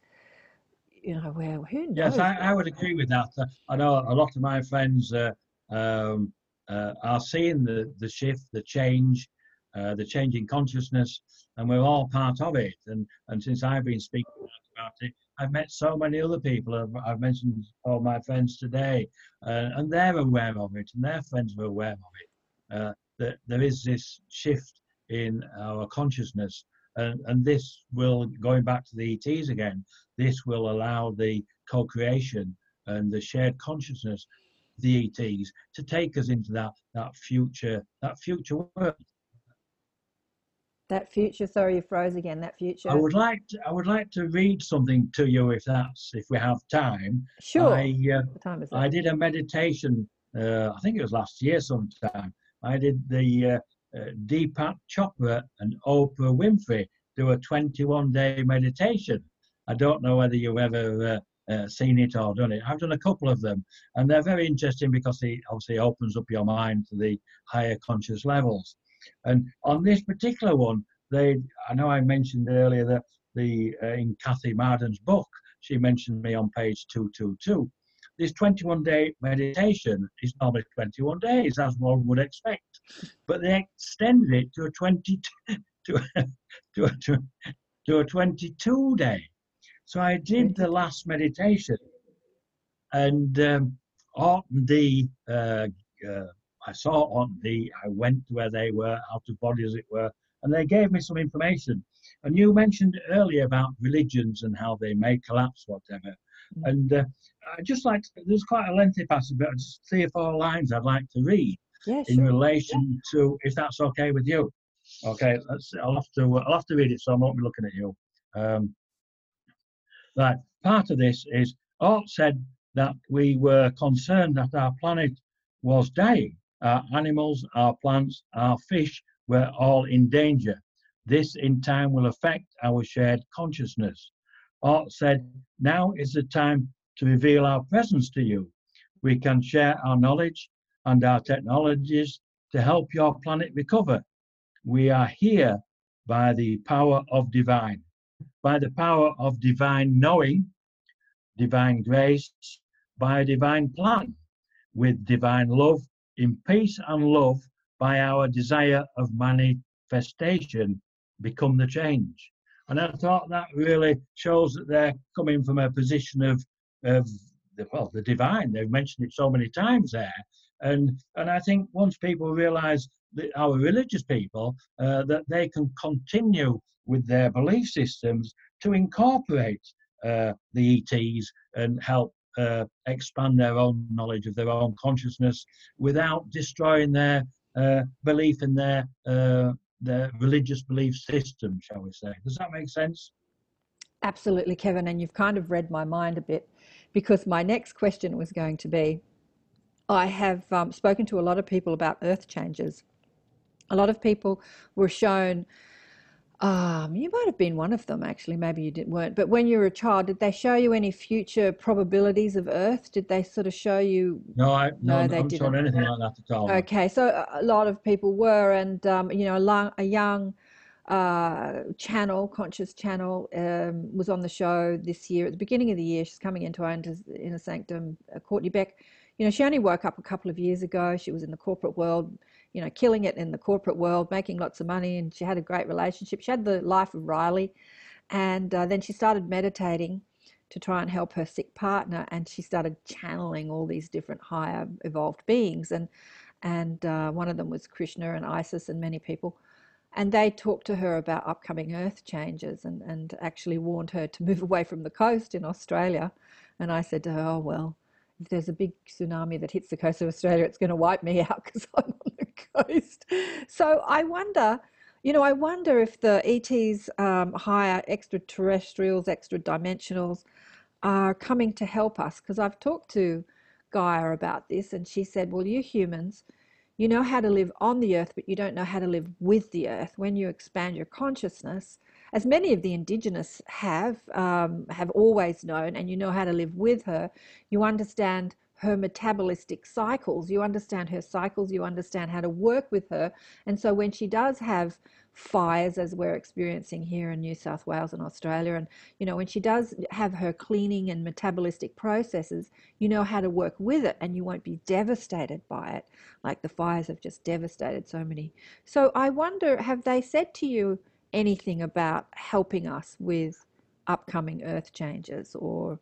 you know, where who knows? Yes, I, I would agree with that. I know a lot of my friends uh, um, uh, are seeing the, the shift, the change, uh, the change in consciousness, and we're all part of it. And and since I've been speaking about it, I've met so many other people. I've, I've mentioned all my friends today, uh, and they're aware of it, and their friends are aware of it. Uh, that there is this shift in our consciousness, and, and this will, going back to the ETs again, this will allow the co-creation and the shared consciousness, the ETs, to take us into that that future that future world. That future. Sorry, you froze again. That future. I would like to, I would like to read something to you if that's if we have time. sure. I uh, what time is it? I did a meditation. Uh, I think it was last year sometime. I did the uh, uh, Deepak Chopra and Oprah Winfrey do a 21 day meditation. I don't know whether you've ever uh, uh, seen it or done it. I've done a couple of them, and they're very interesting because it obviously opens up your mind to the higher conscious levels. And on this particular one, they I know I mentioned earlier that the uh, in Kathy Marden's book, she mentioned me on page 222. This 21 day meditation is normally 21 days, as one would expect, but they extended it to a 20 to a, to a, to to a 22 day. So I did the last meditation, and um, Ort and Dee. Uh, uh, I saw Orton I went to where they were, out of body as it were, and they gave me some information. And you mentioned earlier about religions and how they may collapse, whatever. Mm. And uh, I just like to, there's quite a lengthy passage, but just three or four lines I'd like to read yeah, in sure. relation to, if that's okay with you. Okay, let's, I'll have to I'll have to read it, so I won't be looking at you. Um, right, part of this is Ort said that we were concerned that our planet was dying. Our animals, our plants, our fish were all in danger. This in time will affect our shared consciousness. Ort said, now is the time to reveal our presence to you. We can share our knowledge and our technologies to help your planet recover. We are here by the power of divine, by the power of divine knowing, divine grace, by a divine plan, with divine love, in peace and love, by our desire of manifestation, become the change. And I thought that really shows that they're coming from a position of, of the, well, the divine. They've mentioned it so many times there. And, and I think once people realize that our religious people, uh, that they can continue with their belief systems to incorporate uh, the ETs and help uh, expand their own knowledge of their own consciousness without destroying their uh, belief in their uh, their religious belief system, shall we say? Does that make sense? Absolutely, Kevin. And you've kind of read my mind a bit because my next question was going to be I have um, spoken to a lot of people about earth changes. A lot of people were shown, um, you might have been one of them actually, maybe you didn't, weren't, but when you were a child, did they show you any future probabilities of Earth? Did they sort of show you? No, I No, no, they I didn't. anything like that at all. Okay, so a- lot of people were, and um, you know, a, long, a young uh, channel, conscious channel, um, was on the show this year at the beginning of the year. She's coming into our inner sanctum, uh, Courtney Beck. You know, she only woke up a couple of years ago. She was in the corporate world, you know, killing it in the corporate world, making lots of money, and she had a great relationship. She had the life of Riley, and uh, then she started meditating to try and help her sick partner, and she started channeling all these different higher evolved beings, and and uh, one of them was Krishna and Isis and many people. And they talked to her about upcoming earth changes and, and actually warned her to move away from the coast in Australia. And I said to her, Oh, well, if there's a big tsunami that hits the coast of Australia, it's going to wipe me out because I'm coast. So I wonder, you know, I wonder if the ETs, um, higher extraterrestrials, extra dimensionals, are coming to help us. Because I've talked to Gaia about this, and she said, Well, you humans, you know how to live on the earth, but you don't know how to live with the earth. When you expand your consciousness, as many of the indigenous have um, have always known, and you know how to live with her, you understand her metabolistic cycles. You understand her cycles, you understand how to work with her. And so when she does have fires as we're experiencing here in New South Wales and Australia and you know when she does have her cleaning and metabolistic processes you know how to work with it and you won't be devastated by it like the fires have just devastated so many so I wonder have they said to you anything about helping us with upcoming earth changes or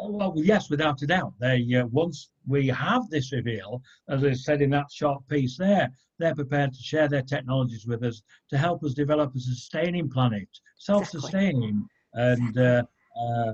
Oh, well, yes, without a doubt. They uh, once we have this reveal, as I said in that short piece there, they're prepared to share their technologies with us to help us develop a sustaining planet, self-sustaining, and uh, uh,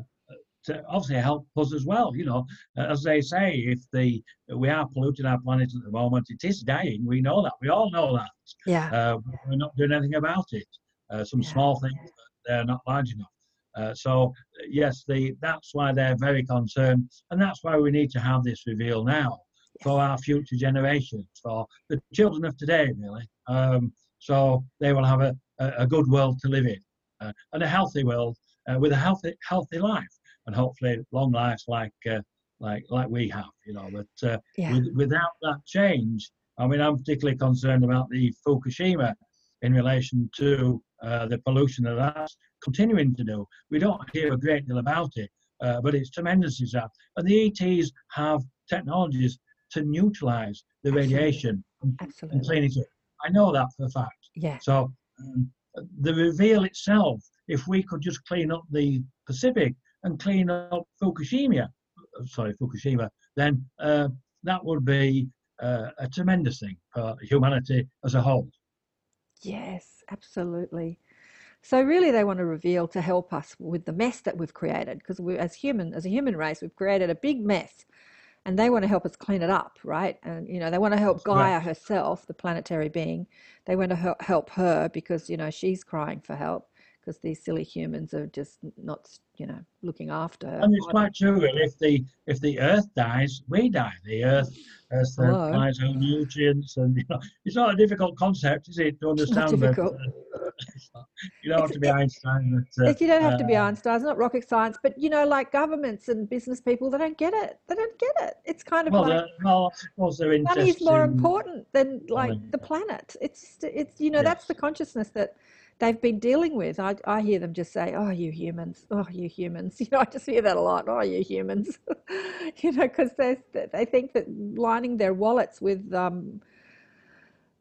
to obviously help us as well. You know, as they say, if the we are polluting our planet at the moment, it is dying. We know that. We all know that. yeah Uh, we're not doing anything about it. Uh, some Yeah. small things, but they're not large enough. Uh, so yes, the that's why they're very concerned, and that's why we need to have this reveal now for our future generations, for the children of today, really. Um, so they will have a, a, good world to live in, uh, and a healthy world uh, with a healthy healthy life, and hopefully long lives like uh, like like we have. You know, but uh, yeah with, without that change, I mean, I'm particularly concerned about the Fukushima in relation to uh, the pollution of that continuing to do. We don't hear a great deal about it, uh, but it's tremendous. Is that, and the ETs have technologies to neutralize the Absolutely. radiation and, and clean it up. I know that for a fact. yeah So um, the reveal itself, if we could just clean up the Pacific and clean up Fukushima, uh, sorry, Fukushima, then uh, that would be uh, a tremendous thing for humanity as a whole. Yes, absolutely. So really, they want to reveal to help us with the mess that we've created, because we, as human, as a human race, we've created a big mess, and they want to help us clean it up, right? And you know, they want to help Gaia herself, the planetary being. They want to help help her because you know she's crying for help because these silly humans are just not, you know, looking after her. And it's quite true. really, If the if the Earth dies, we die. The Earth Hello. supplies our nutrients, and you know, it's not a difficult concept, is it, to It's not understand? that, uh, you don't have to be Einstein. But, uh, you don't have to be Einstein, it's not rocket science, but you know, like governments and business people, they don't get it. They don't get it. It's kind of well, like uh, well, I money is more important than like the planet. It's just, it's you know that's the consciousness that they've been dealing with. I I hear them just say, "Oh, you humans! Oh, you humans!" You know, I just hear that a lot. Oh, you humans! you know, because they they think that lining their wallets with um,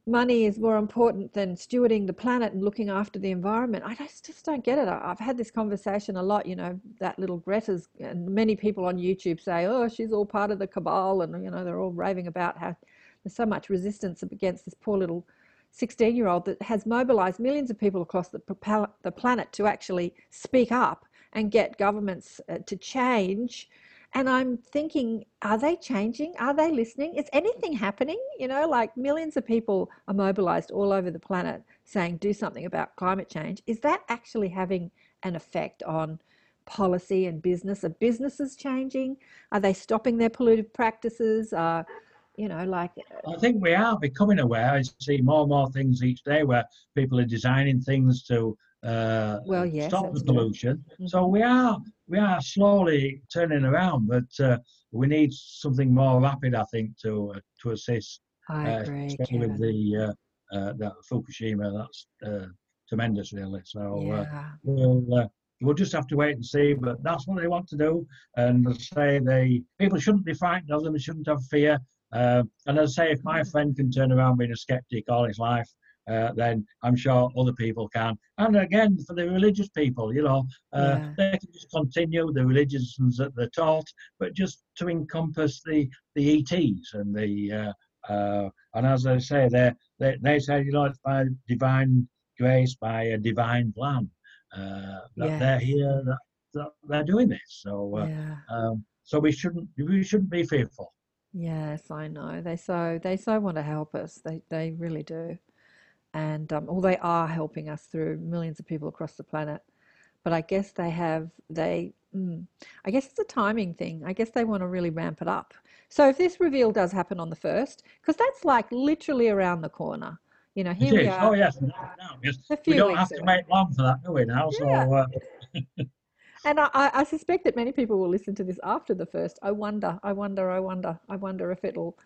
money is more important than stewarding the planet and looking after the environment. I just, just don't get it. I- I've had this conversation a lot, you know, that little Greta's, and many people on YouTube say, oh, she's all part of the cabal. And, you know, they're all raving about how there's so much resistance against this poor little 16 year old that has mobilized millions of people across the, the planet to actually speak up and get governments uh, to change. And I'm thinking, are they changing? Are they listening? Is anything happening? You know, like millions of people are mobilized all over the planet saying, do something about climate change. Is that actually having an effect on policy and business? Are businesses changing? Are they stopping their pollutive practices? You know, like, I think we are becoming aware. I see more and more things each day where people are designing things to uh, Well, yes, stop the pollution. So Mhm. we are we are slowly turning around, but uh, we need something more rapid, I think, to uh, to assist. I uh, agree, especially with the uh, uh, that Fukushima. That's uh, tremendous, really. So uh, Yeah, we'll uh, we'll just have to wait and see. But that's what they want to do. And I say they people shouldn't be frightened of them. Shouldn't have fear. Uh, and as I say, if my friend can turn around being a skeptic all his life, uh, then I'm sure other people can. And again, for the religious people, you know, uh, Yeah. they can just continue the religions that they're taught, but just to encompass the the ETs and the uh, uh, and as I say, they they they say you know it's by divine grace, by a divine plan uh, that they're here, that, that they're doing this. So uh, yeah. um, so we shouldn't we shouldn't be fearful. Yes, I know. They so they so want to help us. They they really do. And um, well, they are helping us through millions of people across the planet. But I guess they have they. Mm, I guess it's a timing thing. I guess they want to really ramp it up. So if this reveal does happen on the first, because that's like literally around the corner. You know, It here we is. are. Oh yes, now, yes. A We don't have to away. wait long for that, do we? Now, so uh, And I, I suspect that many people will listen to this after the first. I wonder, I wonder, I wonder, I wonder if it'll,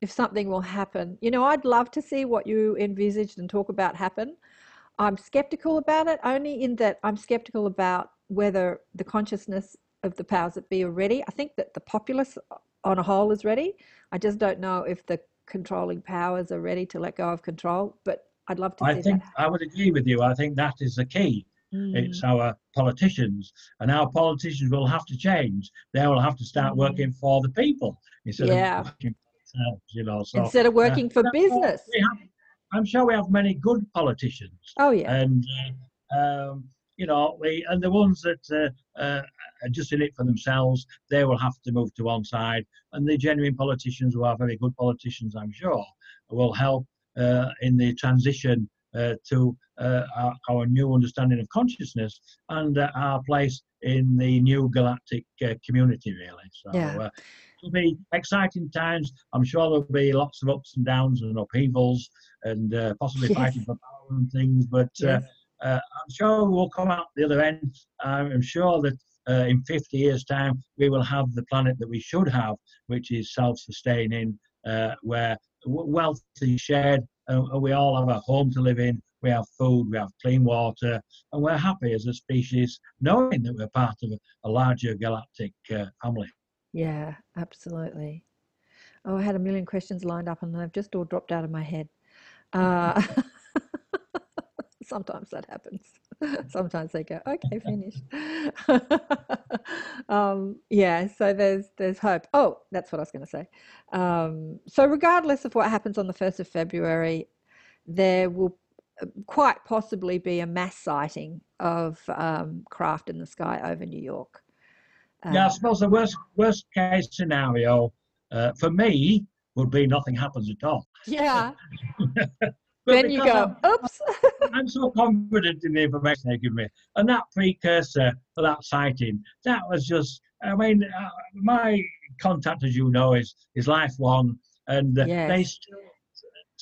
if something will happen. You know, I'd love to see what you envisaged and talk about happen. I'm skeptical about it, only in that I'm skeptical about whether the consciousness of the powers that be are ready. I think that the populace on a whole is ready. I just don't know if the controlling powers are ready to let go of control, but I'd love to I think. I would agree with you. I think that is the key. It's Mm, our politicians, and our politicians will have to change. They will have to start Mm. working for the people instead Yeah. of working for themselves. You know, so Instead of working for business. have- I'm sure we have many good politicians, Oh, yeah. and uh, um, you know, we and the ones that uh, uh, are just in it for themselves, they will have to move to one side. And the genuine politicians, who are very good politicians, I'm sure, will help uh, in the transition uh, to uh, our, our new understanding of consciousness and uh, our place in the new galactic uh, community, really. So. Yeah. Uh, It'll be exciting times. I'm sure there'll be lots of ups and downs and upheavals and uh, possibly Yes. fighting for power and things. But uh, Yes. uh, I'm sure we'll come out the other end. I'm sure that uh, in 50 years' time, we will have the planet that we should have, which is self sustaining, uh, where w- wealth is shared, and we all have a home to live in, we have food, we have clean water, and we're happy as a species knowing that we're part of a, larger galactic uh, family. Yeah, absolutely. Oh, I had a million questions lined up and they've just all dropped out of my head. Uh, sometimes that happens. Sometimes they go, okay, finished. um, yeah, so there's there's hope. Oh, that's what I was going to say. Um, so regardless of what happens on the first of February, there will quite possibly be a mass sighting of um, craft in the sky over New York. Yeah, I suppose the worst worst case scenario uh, for me would be nothing happens at all. yeah. Then you go, I'm- oops. I'm so confident in the information they give me. And that precursor for that sighting, that was just, I mean, uh, my contact, as you know, is, is Life One. And uh, they still,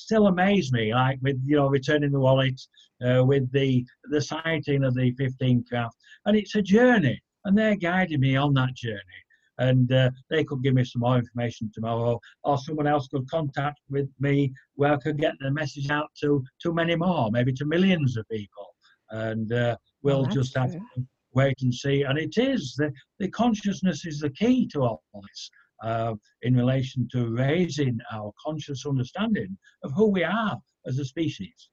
still amaze me, like with, you know, returning the wallet, uh, with the, the sighting of the 15 craft. And it's a journey, and they're guiding me on that journey. And uh, they could give me some more information tomorrow, or someone else could contact with me where I could get the message out to to many more, maybe to millions of people. And uh, we'll just have true. to wait and see. And it is the, the consciousness is the key to all this uh, in relation to raising our conscious understanding of who we are as a species.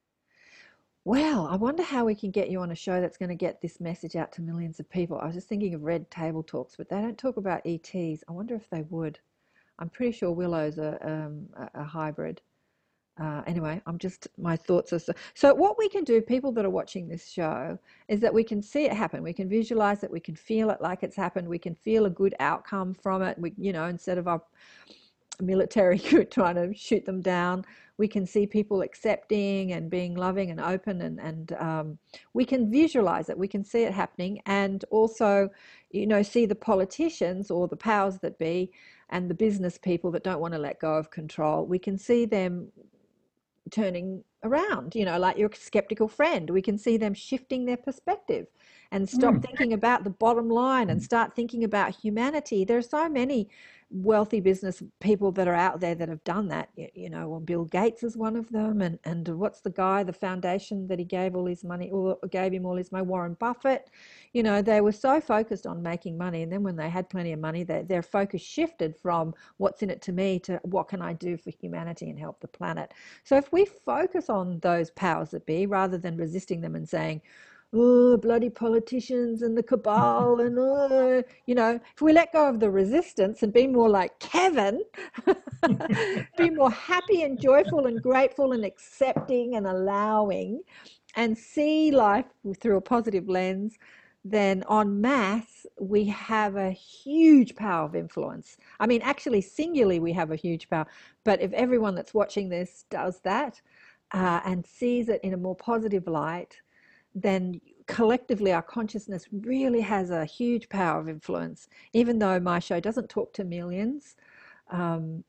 Well, I wonder how we can get you on a show that's going to get this message out to millions of people. I was just thinking of Red Table Talks, but they don't talk about ETs. I wonder if they would. I'm pretty sure Willow's a, um, a, a hybrid. Uh, anyway, I'm just, my thoughts are so. So, what we can do, people that are watching this show, is that we can see it happen. We can visualize it. We can feel it like it's happened. We can feel a good outcome from it. We, you know, instead of our military group trying to shoot them down, we can see people accepting and being loving and open, and and um, we can visualize it. We can see it happening, and also, you know, see the politicians or the powers that be and the business people that don't want to let go of control. We can see them turning around, you know, like your skeptical friend. We can see them shifting their perspective and stop Mm. thinking about the bottom line and Mm. start thinking about humanity. There are so many wealthy business people that are out there that have done that. You, you know, well, Bill Gates is one of them, and and what's the guy, the foundation that he gave all his money, or gave him all his money, Warren Buffett. You know, they were so focused on making money, and then when they had plenty of money, their their focus shifted from what's in it to me to what can I do for humanity and help the planet. So if we focus on those powers that be rather than resisting them and saying, oh, bloody politicians and the cabal, and oh, you know, if we let go of the resistance and be more like Kevin, be more happy and joyful and grateful and accepting and allowing, and see life through a positive lens, then on mass we have a huge power of influence. I mean, actually, singularly, we have a huge power. But if everyone that's watching this does that uh, and sees it in a more positive light, then collectively our consciousness really has a huge power of influence. Even though my show doesn't talk to millions, um,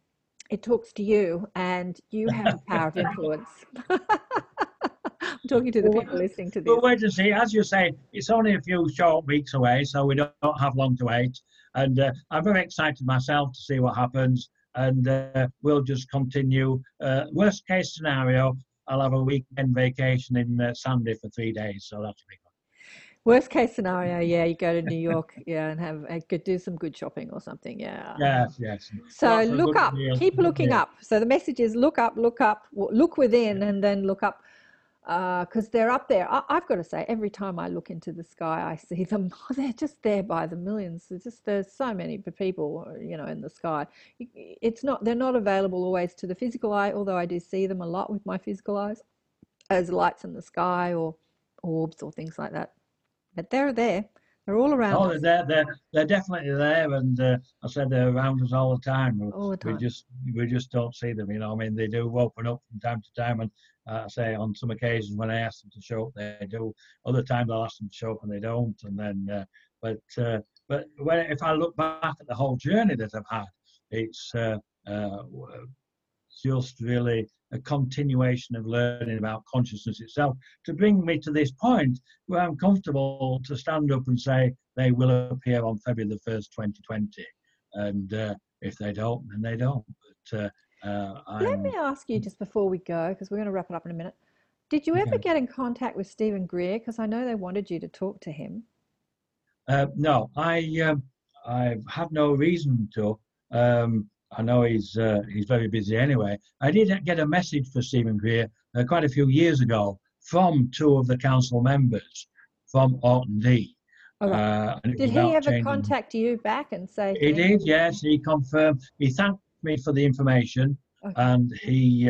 it talks to you, and you have a power of influence. I'm talking to the Well, people listening to this. We'll wait and see. As you say, it's only a few short weeks away, so we don't have long to wait. And uh, I'm very excited myself to see what happens. And uh, we'll just continue. Uh, worst case scenario, I'll have a weekend vacation in uh, Sandy for three days, so that'll be good. Worst case scenario, yeah, you go to New York, yeah, and have uh, could do some good shopping or something, yeah. Yes, yes. So look up, deals, keep looking deals. up. So the message is look up, look up, look within, and then look up, because they're up there. I, I've got to say, every time I look into the sky, I see them. They're just there by the millions. There's just there's so many people, uh, you know, in the sky. It's not they're not available always to the physical eye, although I do see them a lot with my physical eyes, as lights in the sky or orbs or things like that. But they're there. They're all around Oh, us they're, they're, they're definitely there, and uh, I said they're around us all the time. We- all the time. we just we just don't see them. You know, I mean, they do open up from time to time, and uh, I say on some occasions when I ask them to show up, they do. Other times I'll ask them to show up and they don't. And then, uh, but uh, but when if I look back at the whole journey that I've had, it's uh, uh, just really a continuation of learning about consciousness itself to bring me to this point where I'm comfortable to stand up and say they will appear on February the first, 2020, and uh, if they don't, then they don't. But uh, uh, Let me ask you just before we go, because we're going to wrap it up in a minute. Did you ever Okay. get in contact with Steven Greer? Because I know they wanted you to talk to him. uh, no, I um, I have no reason to. Um, I know he's uh, he's very busy anyway. I did get a message for Steven Greer uh, quite a few years ago from two of the council members from Ort and Dee. Right. Uh, Did he ever changing- contact you back and say? He did, you"? yes. He confirmed. He thanked me for the information, Okay. and he.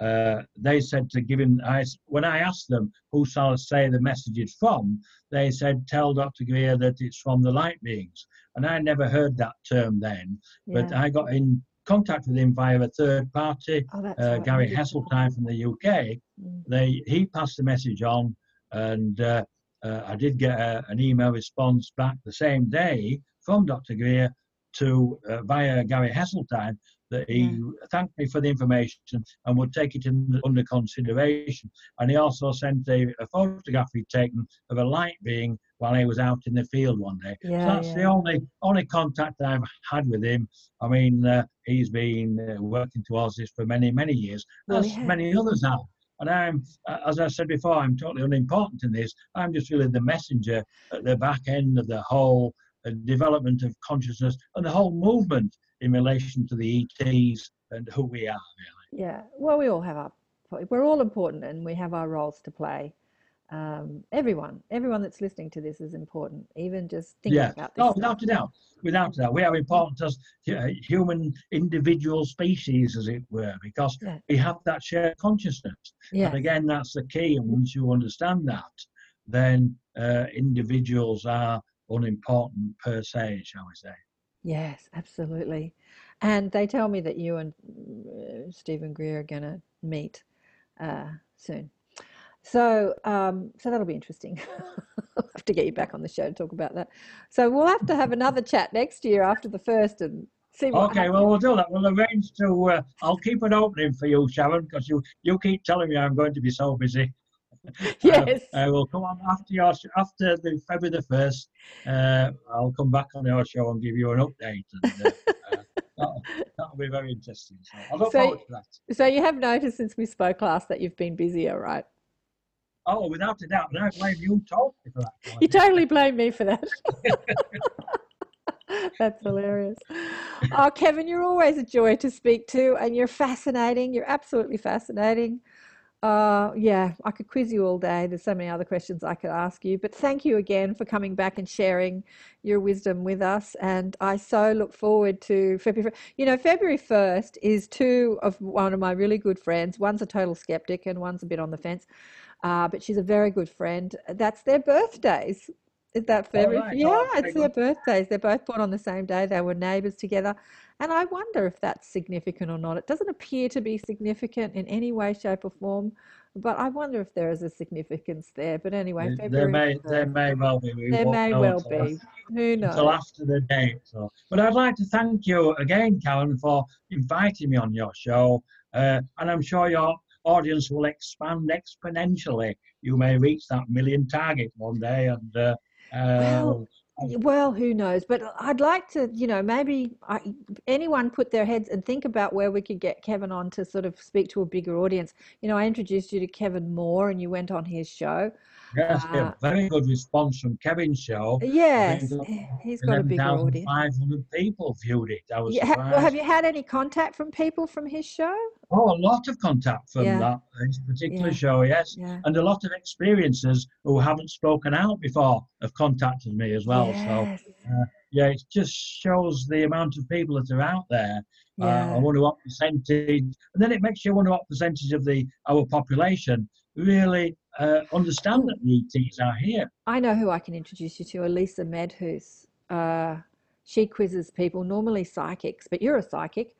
Uh, they said to give him. I when I asked them who shall I say the message is from, they said tell Dr. Greer that it's from the light beings, and I never heard that term then. But Yeah. I got in contact with him via a third party, Oh, uh. Gary. Heseltine from the UK. Mm. They he passed the message on, and uh, uh, I did get a, an email response back the same day from Dr. Greer to uh, via Gary Heseltine that he thanked me for the information and would take it in, under consideration. And he also sent a, a photograph he'd taken of a light being while he was out in the field one day. Yeah, so that's yeah. the only only contact I've had with him. I mean, uh, he's been uh, working towards this for many many years, as has. many others have. And I'm, as I said before, I'm totally unimportant in this. I'm just really the messenger at the back end of the whole uh, development of consciousness and the whole movement in relation to the ETs and who we are. Yeah. Well, we all have our. We're all important, and we have our roles to play. Um, everyone, everyone that's listening to this is important. Even just thinking Yeah. about this. No, stuff. without a doubt. Without a doubt. We are important as human individual species, as it were, because Yeah. we have that shared consciousness. Yeah. And again, that's the key. And once you understand that, then uh, individuals are unimportant per se, shall we say. Yes, absolutely. And they tell me that you and uh, Steven Greer are going to meet uh, soon. So, um, so that'll be interesting. I'll have to get you back on the show to talk about that. So we'll have to have another chat next year after the first and see Okay, happens. well, we'll do that. We'll arrange to, uh, I'll keep an opening for you, Sharon, because you, you keep telling me I'm going to be so busy. Yes. I will come on after your, after the February the 1st. Uh, I'll come back on your show and give you an update. And, uh, uh, that'll, that'll be very interesting. So I look So- forward to that. So you have noticed since we spoke last that you've been busier, right? Oh, without a doubt. I blame you totally for that. You totally blame me for that. That's hilarious. Oh, Kevin, you're always a joy to speak to, and you're fascinating. You're absolutely fascinating. Uh, yeah, I could quiz you all day. There's so many other questions I could ask you, but thank you again for coming back and sharing your wisdom with us. And I so look forward to February. You know, February 1st is two of one of my really good friends. One's a total skeptic, and one's a bit on the fence. Uh, but she's a very good friend. That's their birthdays. Is that February? right. Yeah, Oh, it's their birthdays. They're both born on the same day. They were neighbours together. And I wonder if that's significant or not. It doesn't appear to be significant in any way, shape, or form, but I wonder if there is a significance there. But anyway, There- There February. may, there may well be. We there may well be. Who knows? until after the date. So, but I'd like to thank you again, Karen, for inviting me on your show. Uh, and I'm sure your audience will expand exponentially. You may reach that million target one day, and uh, Well, uh, Well, who knows? But I'd like to, you know, maybe I, anyone put their heads and think about where we could get Kevin on to sort of speak to a bigger audience. You know, I introduced you to Kevin Moore and you went on his show. Yes, Uh, a very good response from Kevin's show. Yes, got he's got a big audience. 500 people viewed it. I was Yeah, ha- well, have you had any contact from people from his show? Oh, a lot of contact from Yeah. that this particular Yeah. show, yes. Yeah. And a lot of experiencers who haven't spoken out before have contacted me as well. Yes. So, Yes. yeah, it just shows the amount of people that are out there. Uh, Yeah. I wonder what percentage, and then it makes you wonder what percentage of the our population really uh, understand that the ETs are here. I know who I can introduce you to, Elisa Medhus. Uh, she quizzes people, normally psychics, but you're a psychic.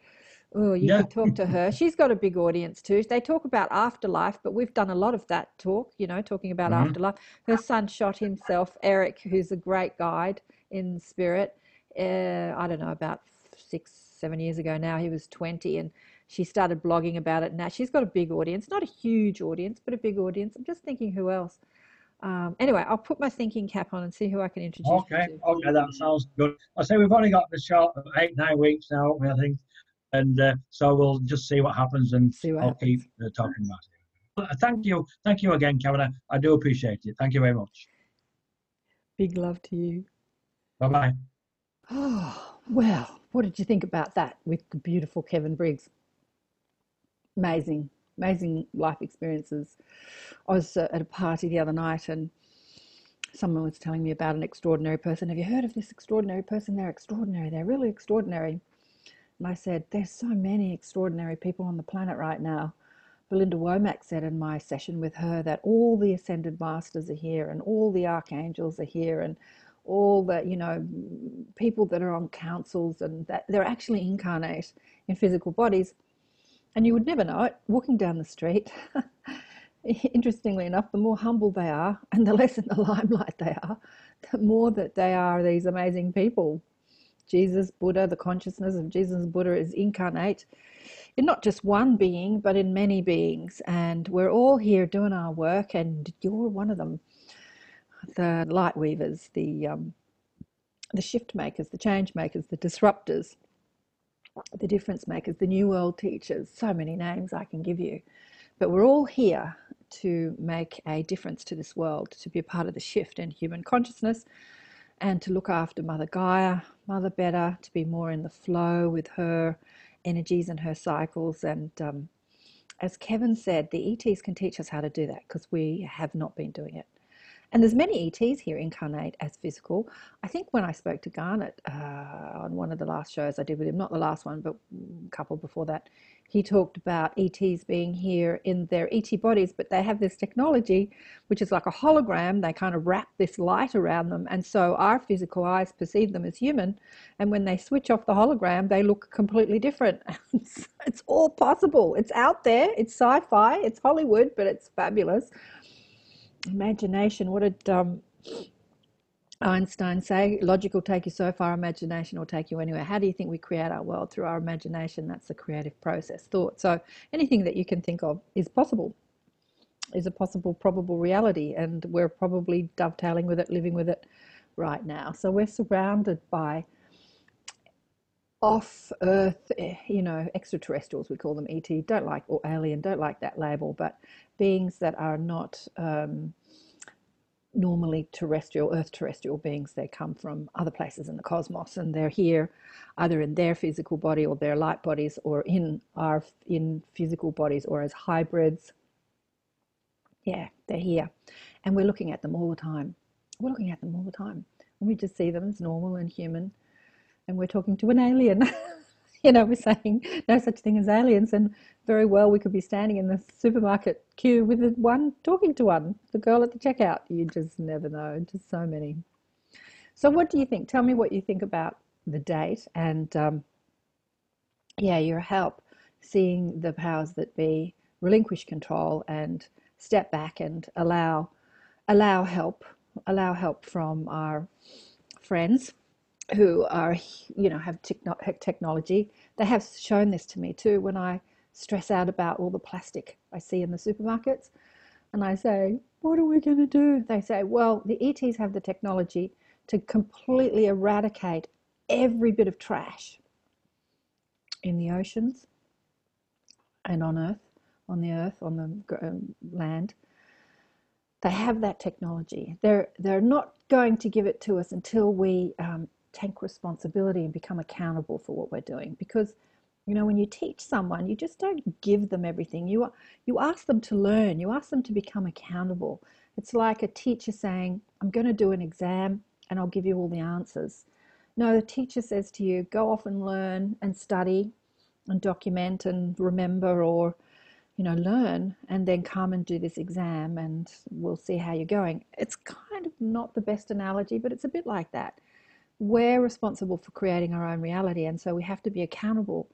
Oh, you Yeah. could talk to her. She's got a big audience too. They talk about afterlife, but we've done a lot of that talk, you know, talking about Mhm. afterlife. Her son shot himself, Eric, who's a great guide in spirit. Uh, I don't know, about six, seven years ago now. He was 20 and she started blogging about it now. She's got a big audience, not a huge audience, but a big audience. I'm just thinking who else. Um, anyway, I'll put my thinking cap on and see who I can introduce Okay, to. okay, that sounds good. I say we've only got the show eight, nine weeks now, I think, and uh, so we'll just see what happens, and See what I'll happens. keep uh, talking about it. Uh, Thank you, thank you again, Kevin. I, I do appreciate it. Thank you very much. Big love to you. Bye bye. Oh, well, what did you think about that with the beautiful Kevin Briggs? Amazing, amazing life experiences. I was uh, at a party the other night and someone was telling me about an extraordinary person. Have you heard of this extraordinary person? They're extraordinary. They're really extraordinary. And I said, There's so many extraordinary people on the planet right now. Belinda Womack said in my session with her that all the ascended masters are here and all the archangels are here and all the you know people that are on councils and that they're actually incarnate in physical bodies and you would never know it walking down the street. Interestingly enough the more humble they are and the less in the limelight they are the more that they are these amazing people. Jesus buddha the consciousness of jesus buddha is incarnate in not just one being but in many beings. And we're all here doing our work and you're one of them. The light weavers, the um, the shift makers, the change makers, the disruptors, the difference makers, the new world teachers. So many names I can give you, but we're all here to make a difference to this world, to be a part of the shift in human consciousness, and to look after Mother Gaia, Mother Better, to be more in the flow with her energies and her cycles. And um, as Kevin said, the ETs can teach us how to do that because we have not been doing it. And there's many ETs here incarnate as physical. I think when I spoke to Garnet uh, on one of the last shows I did with him, not the last one, but a couple before that, he talked about ETs being here in their ET bodies, but they have this technology which is like a hologram. They kind of wrap this light around them, and so our physical eyes perceive them as human. And when they switch off the hologram, they look completely different. it's, it's all possible. It's out there. It's sci-fi. It's Hollywood, but it's fabulous imagination. What did um, Einstein say? Logic will take you so far, imagination will take you anywhere. How do you think we create our world? Through our imagination. That's the creative process, thought. So anything that you can think of is possible, is a possible, probable reality. And we're probably dovetailing with it, living with it right now. So we're surrounded by off earth, eh, you know, extraterrestrials, we call them ET, don't like, or alien, don't like that label, but beings that are not um, normally terrestrial, earth terrestrial beings. They come from other places in the cosmos and they're here either in their physical body or their light bodies or in our in physical bodies or as hybrids. Yeah, they're here. And we're looking at them all the time. We're looking at them all the time. And we just see them as normal and human and we're talking to an alien. you know, we're saying no such thing as aliens, and very well we could be standing in the supermarket queue with one talking to one, the girl at the checkout. You just never know, just so many. So, what do you think? Tell me what you think about the date and, um, yeah, your help seeing the powers that be relinquish control and step back and allow allow help, allow help from our friends who are you know have techno- technology they have shown this to me too when i stress out about all the plastic I see in the supermarkets. And I say, What are we going to do? They say, Well, the ETs have the technology to completely eradicate every bit of trash in the oceans and on Earth, on the Earth, on the um, land. They have that technology. They're they're not going to give it to us until we um, take responsibility and become accountable for what we're doing. Because you know, when you teach someone, you just don't give them everything. You you ask them to learn. You ask them to become accountable. It's like a teacher saying, "I'm going to do an exam, and I'll give you all the answers." No, the teacher says to you, "Go off and learn and study, and document and remember, or you know, learn, and then come and do this exam, and we'll see how you're going." It's kind of not the best analogy, but it's a bit like that. We're responsible for creating our own reality, and so we have to be accountable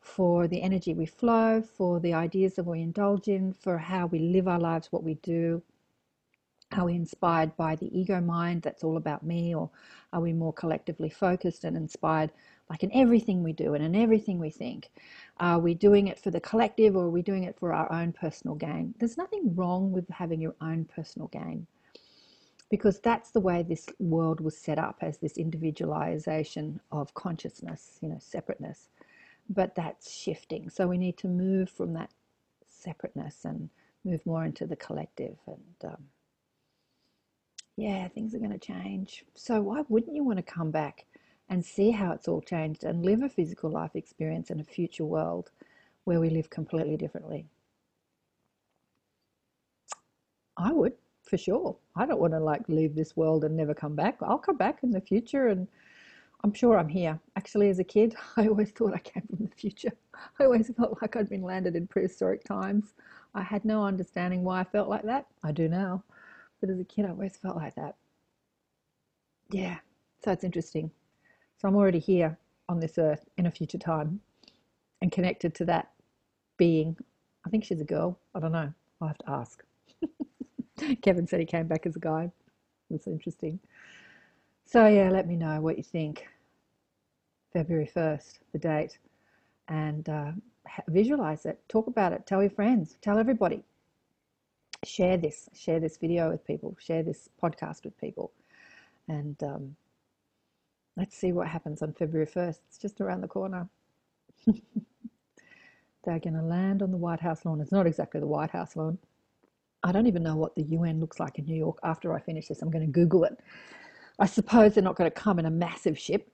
for the energy we flow, for the ideas that we indulge in, for how we live our lives, what we do. Are we inspired by the ego mind that's all about me, or are we more collectively focused and inspired, like in everything we do and in everything we think? Are we doing it for the collective, or are we doing it for our own personal gain? There's nothing wrong with having your own personal gain because that's the way this world was set up as this individualization of consciousness, you know, separateness but that's shifting. So we need to move from that separateness and move more into the collective. And um, yeah, things are going to change. So why wouldn't you want to come back and see how it's all changed and live a physical life experience in a future world where we live completely differently? I would for sure. I don't want to like leave this world and never come back. I'll come back in the future and I'm sure I'm here. Actually, as a kid, I always thought I came from the future. I always felt like I'd been landed in prehistoric times. I had no understanding why I felt like that. I do now. But as a kid, I always felt like that. Yeah, so it's interesting. So I'm already here on this earth in a future time and connected to that being. I think she's a girl. I don't know. I'll have to ask. Kevin said he came back as a guy. That's interesting. So, yeah, let me know what you think. February 1st, the date, and uh, visualize it, talk about it, tell your friends, tell everybody. Share this, share this video with people, share this podcast with people, and um, let's see what happens on February 1st. It's just around the corner. They're going to land on the White House lawn. It's not exactly the White House lawn. I don't even know what the UN looks like in New York. After I finish this, I'm going to Google it. I suppose they're not going to come in a massive ship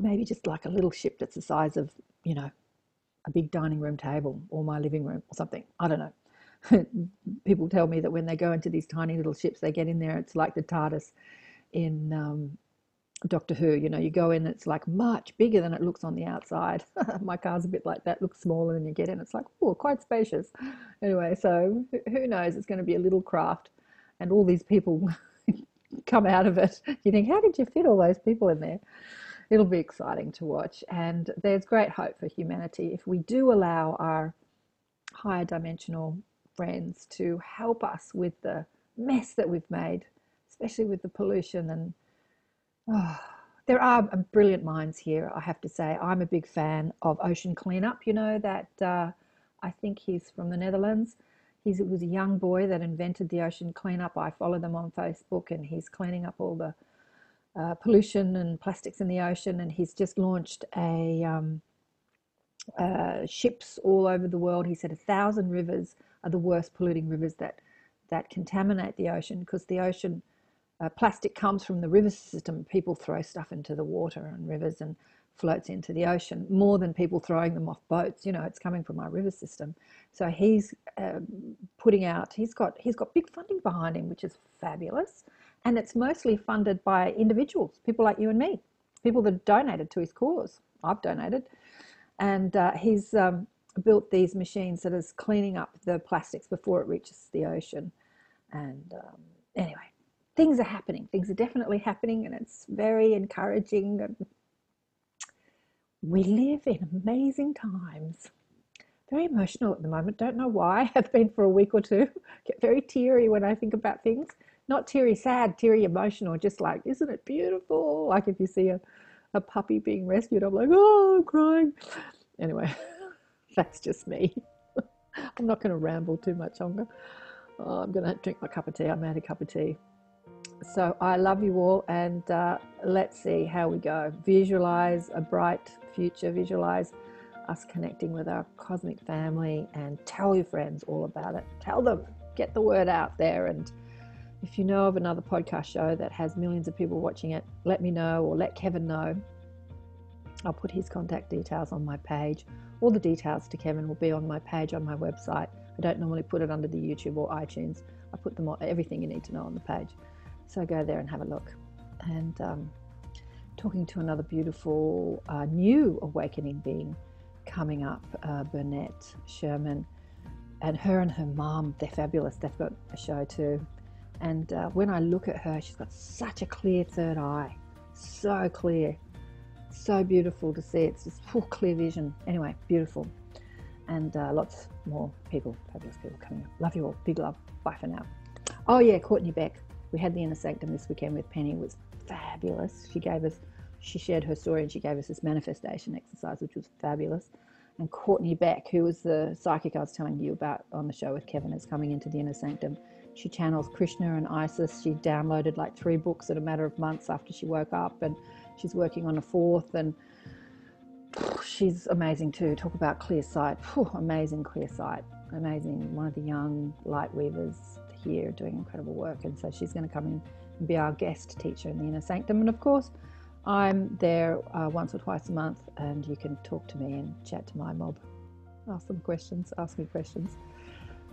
maybe just like a little ship that's the size of, you know, a big dining room table or my living room or something. I don't know. People tell me that when they go into these tiny little ships, they get in there, it's like the TARDIS in um, Doctor Who. You know, you go in, it's like much bigger than it looks on the outside. my car's a bit like that, looks smaller than you get in. It's like, oh, quite spacious. Anyway, so who knows? It's going to be a little craft, and all these people come out of it. You think, how did you fit all those people in there? it'll be exciting to watch. And there's great hope for humanity if we do allow our higher dimensional friends to help us with the mess that we've made, especially with the pollution. And oh, there are brilliant minds here, I have to say. I'm a big fan of Ocean Cleanup. You know, that uh, I think he's from the Netherlands. He's, was a young boy that invented the ocean cleanup. I follow them on Facebook, and he's cleaning up all the uh, pollution and plastics in the ocean, and he's just launched a um, uh, ships all over the world. He said a thousand rivers are the worst polluting rivers that that contaminate the ocean because the ocean uh, plastic comes from the river system. People throw stuff into the water and rivers and floats into the ocean more than people throwing them off boats. You know, it's coming from our river system. So he's uh, putting out. He's got he's got big funding behind him, which is fabulous and it's mostly funded by individuals, people like you and me, people that donated to his cause. I've donated, and uh, he's um, built these machines that is cleaning up the plastics before it reaches the ocean. And um, anyway, things are happening. Things are definitely happening, and it's very encouraging. We live in amazing times. Very emotional at the moment. Don't know why. I've been for a week or two. Get very teary when I think about things not teary sad, teary emotional, just like, isn't it beautiful? Like if you see a, a puppy being rescued, I'm like, oh, I'm crying. Anyway, That's just me. I'm not going to ramble too much longer. Oh, I'm going to drink my cup of tea. I made a cup of tea. So I love you all, and uh, let's see how we go. Visualize a bright future, visualize us connecting with our cosmic family, and tell your friends all about it. Tell them, get the word out there. And if you know of another podcast show that has millions of people watching it, let me know or let Kevin know. I'll put his contact details on my page. All the details to Kevin will be on my page on my website. I don't normally put it under the YouTube or iTunes. I put them on everything you need to know on the page. So go there and have a look. And um, talking to another beautiful uh, new awakening being coming up, uh, Burnett Sherman, and her and her mom, they're fabulous. They've got a show too. And uh, when I look at her, she's got such a clear third eye, so clear, so beautiful to see. It's just full clear vision. Anyway, beautiful. And uh, lots more people, fabulous people coming up. Love you all. Big love. Bye for now. Oh, yeah, Courtney Beck. We had the Inner Sanctum this weekend with Penny. It was fabulous. She gave us, she shared her story and she gave us this manifestation exercise, which was fabulous. And Courtney Beck, who was the psychic I was telling you about on the show with Kevin, is coming into the Inner Sanctum. She channels Krishna and Isis. She downloaded like three books in a matter of months after she woke up, and she's working on a fourth. And she's amazing too. Talk about clear sight. amazing clear sight. Amazing. One of the young light weavers here doing incredible work. And so she's going to come in and be our guest teacher in the Inner Sanctum. And of course, I'm there uh, once or twice a month, and you can talk to me and chat to my mob. Ask them questions, ask me questions,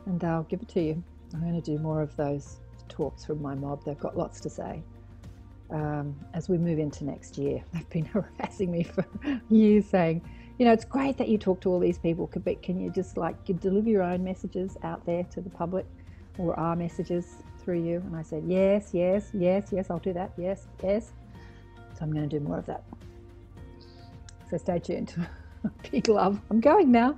and I'll give it to you. I'm going to do more of those talks from my mob. They've got lots to say. Um, as we move into next year, they've been harassing me for years saying, you know, it's great that you talk to all these people, but can you just like deliver your own messages out there to the public or our messages through you? And I said, yes, yes, yes, yes, I'll do that. Yes, yes. So I'm going to do more of that. So stay tuned. Big love. I'm going now.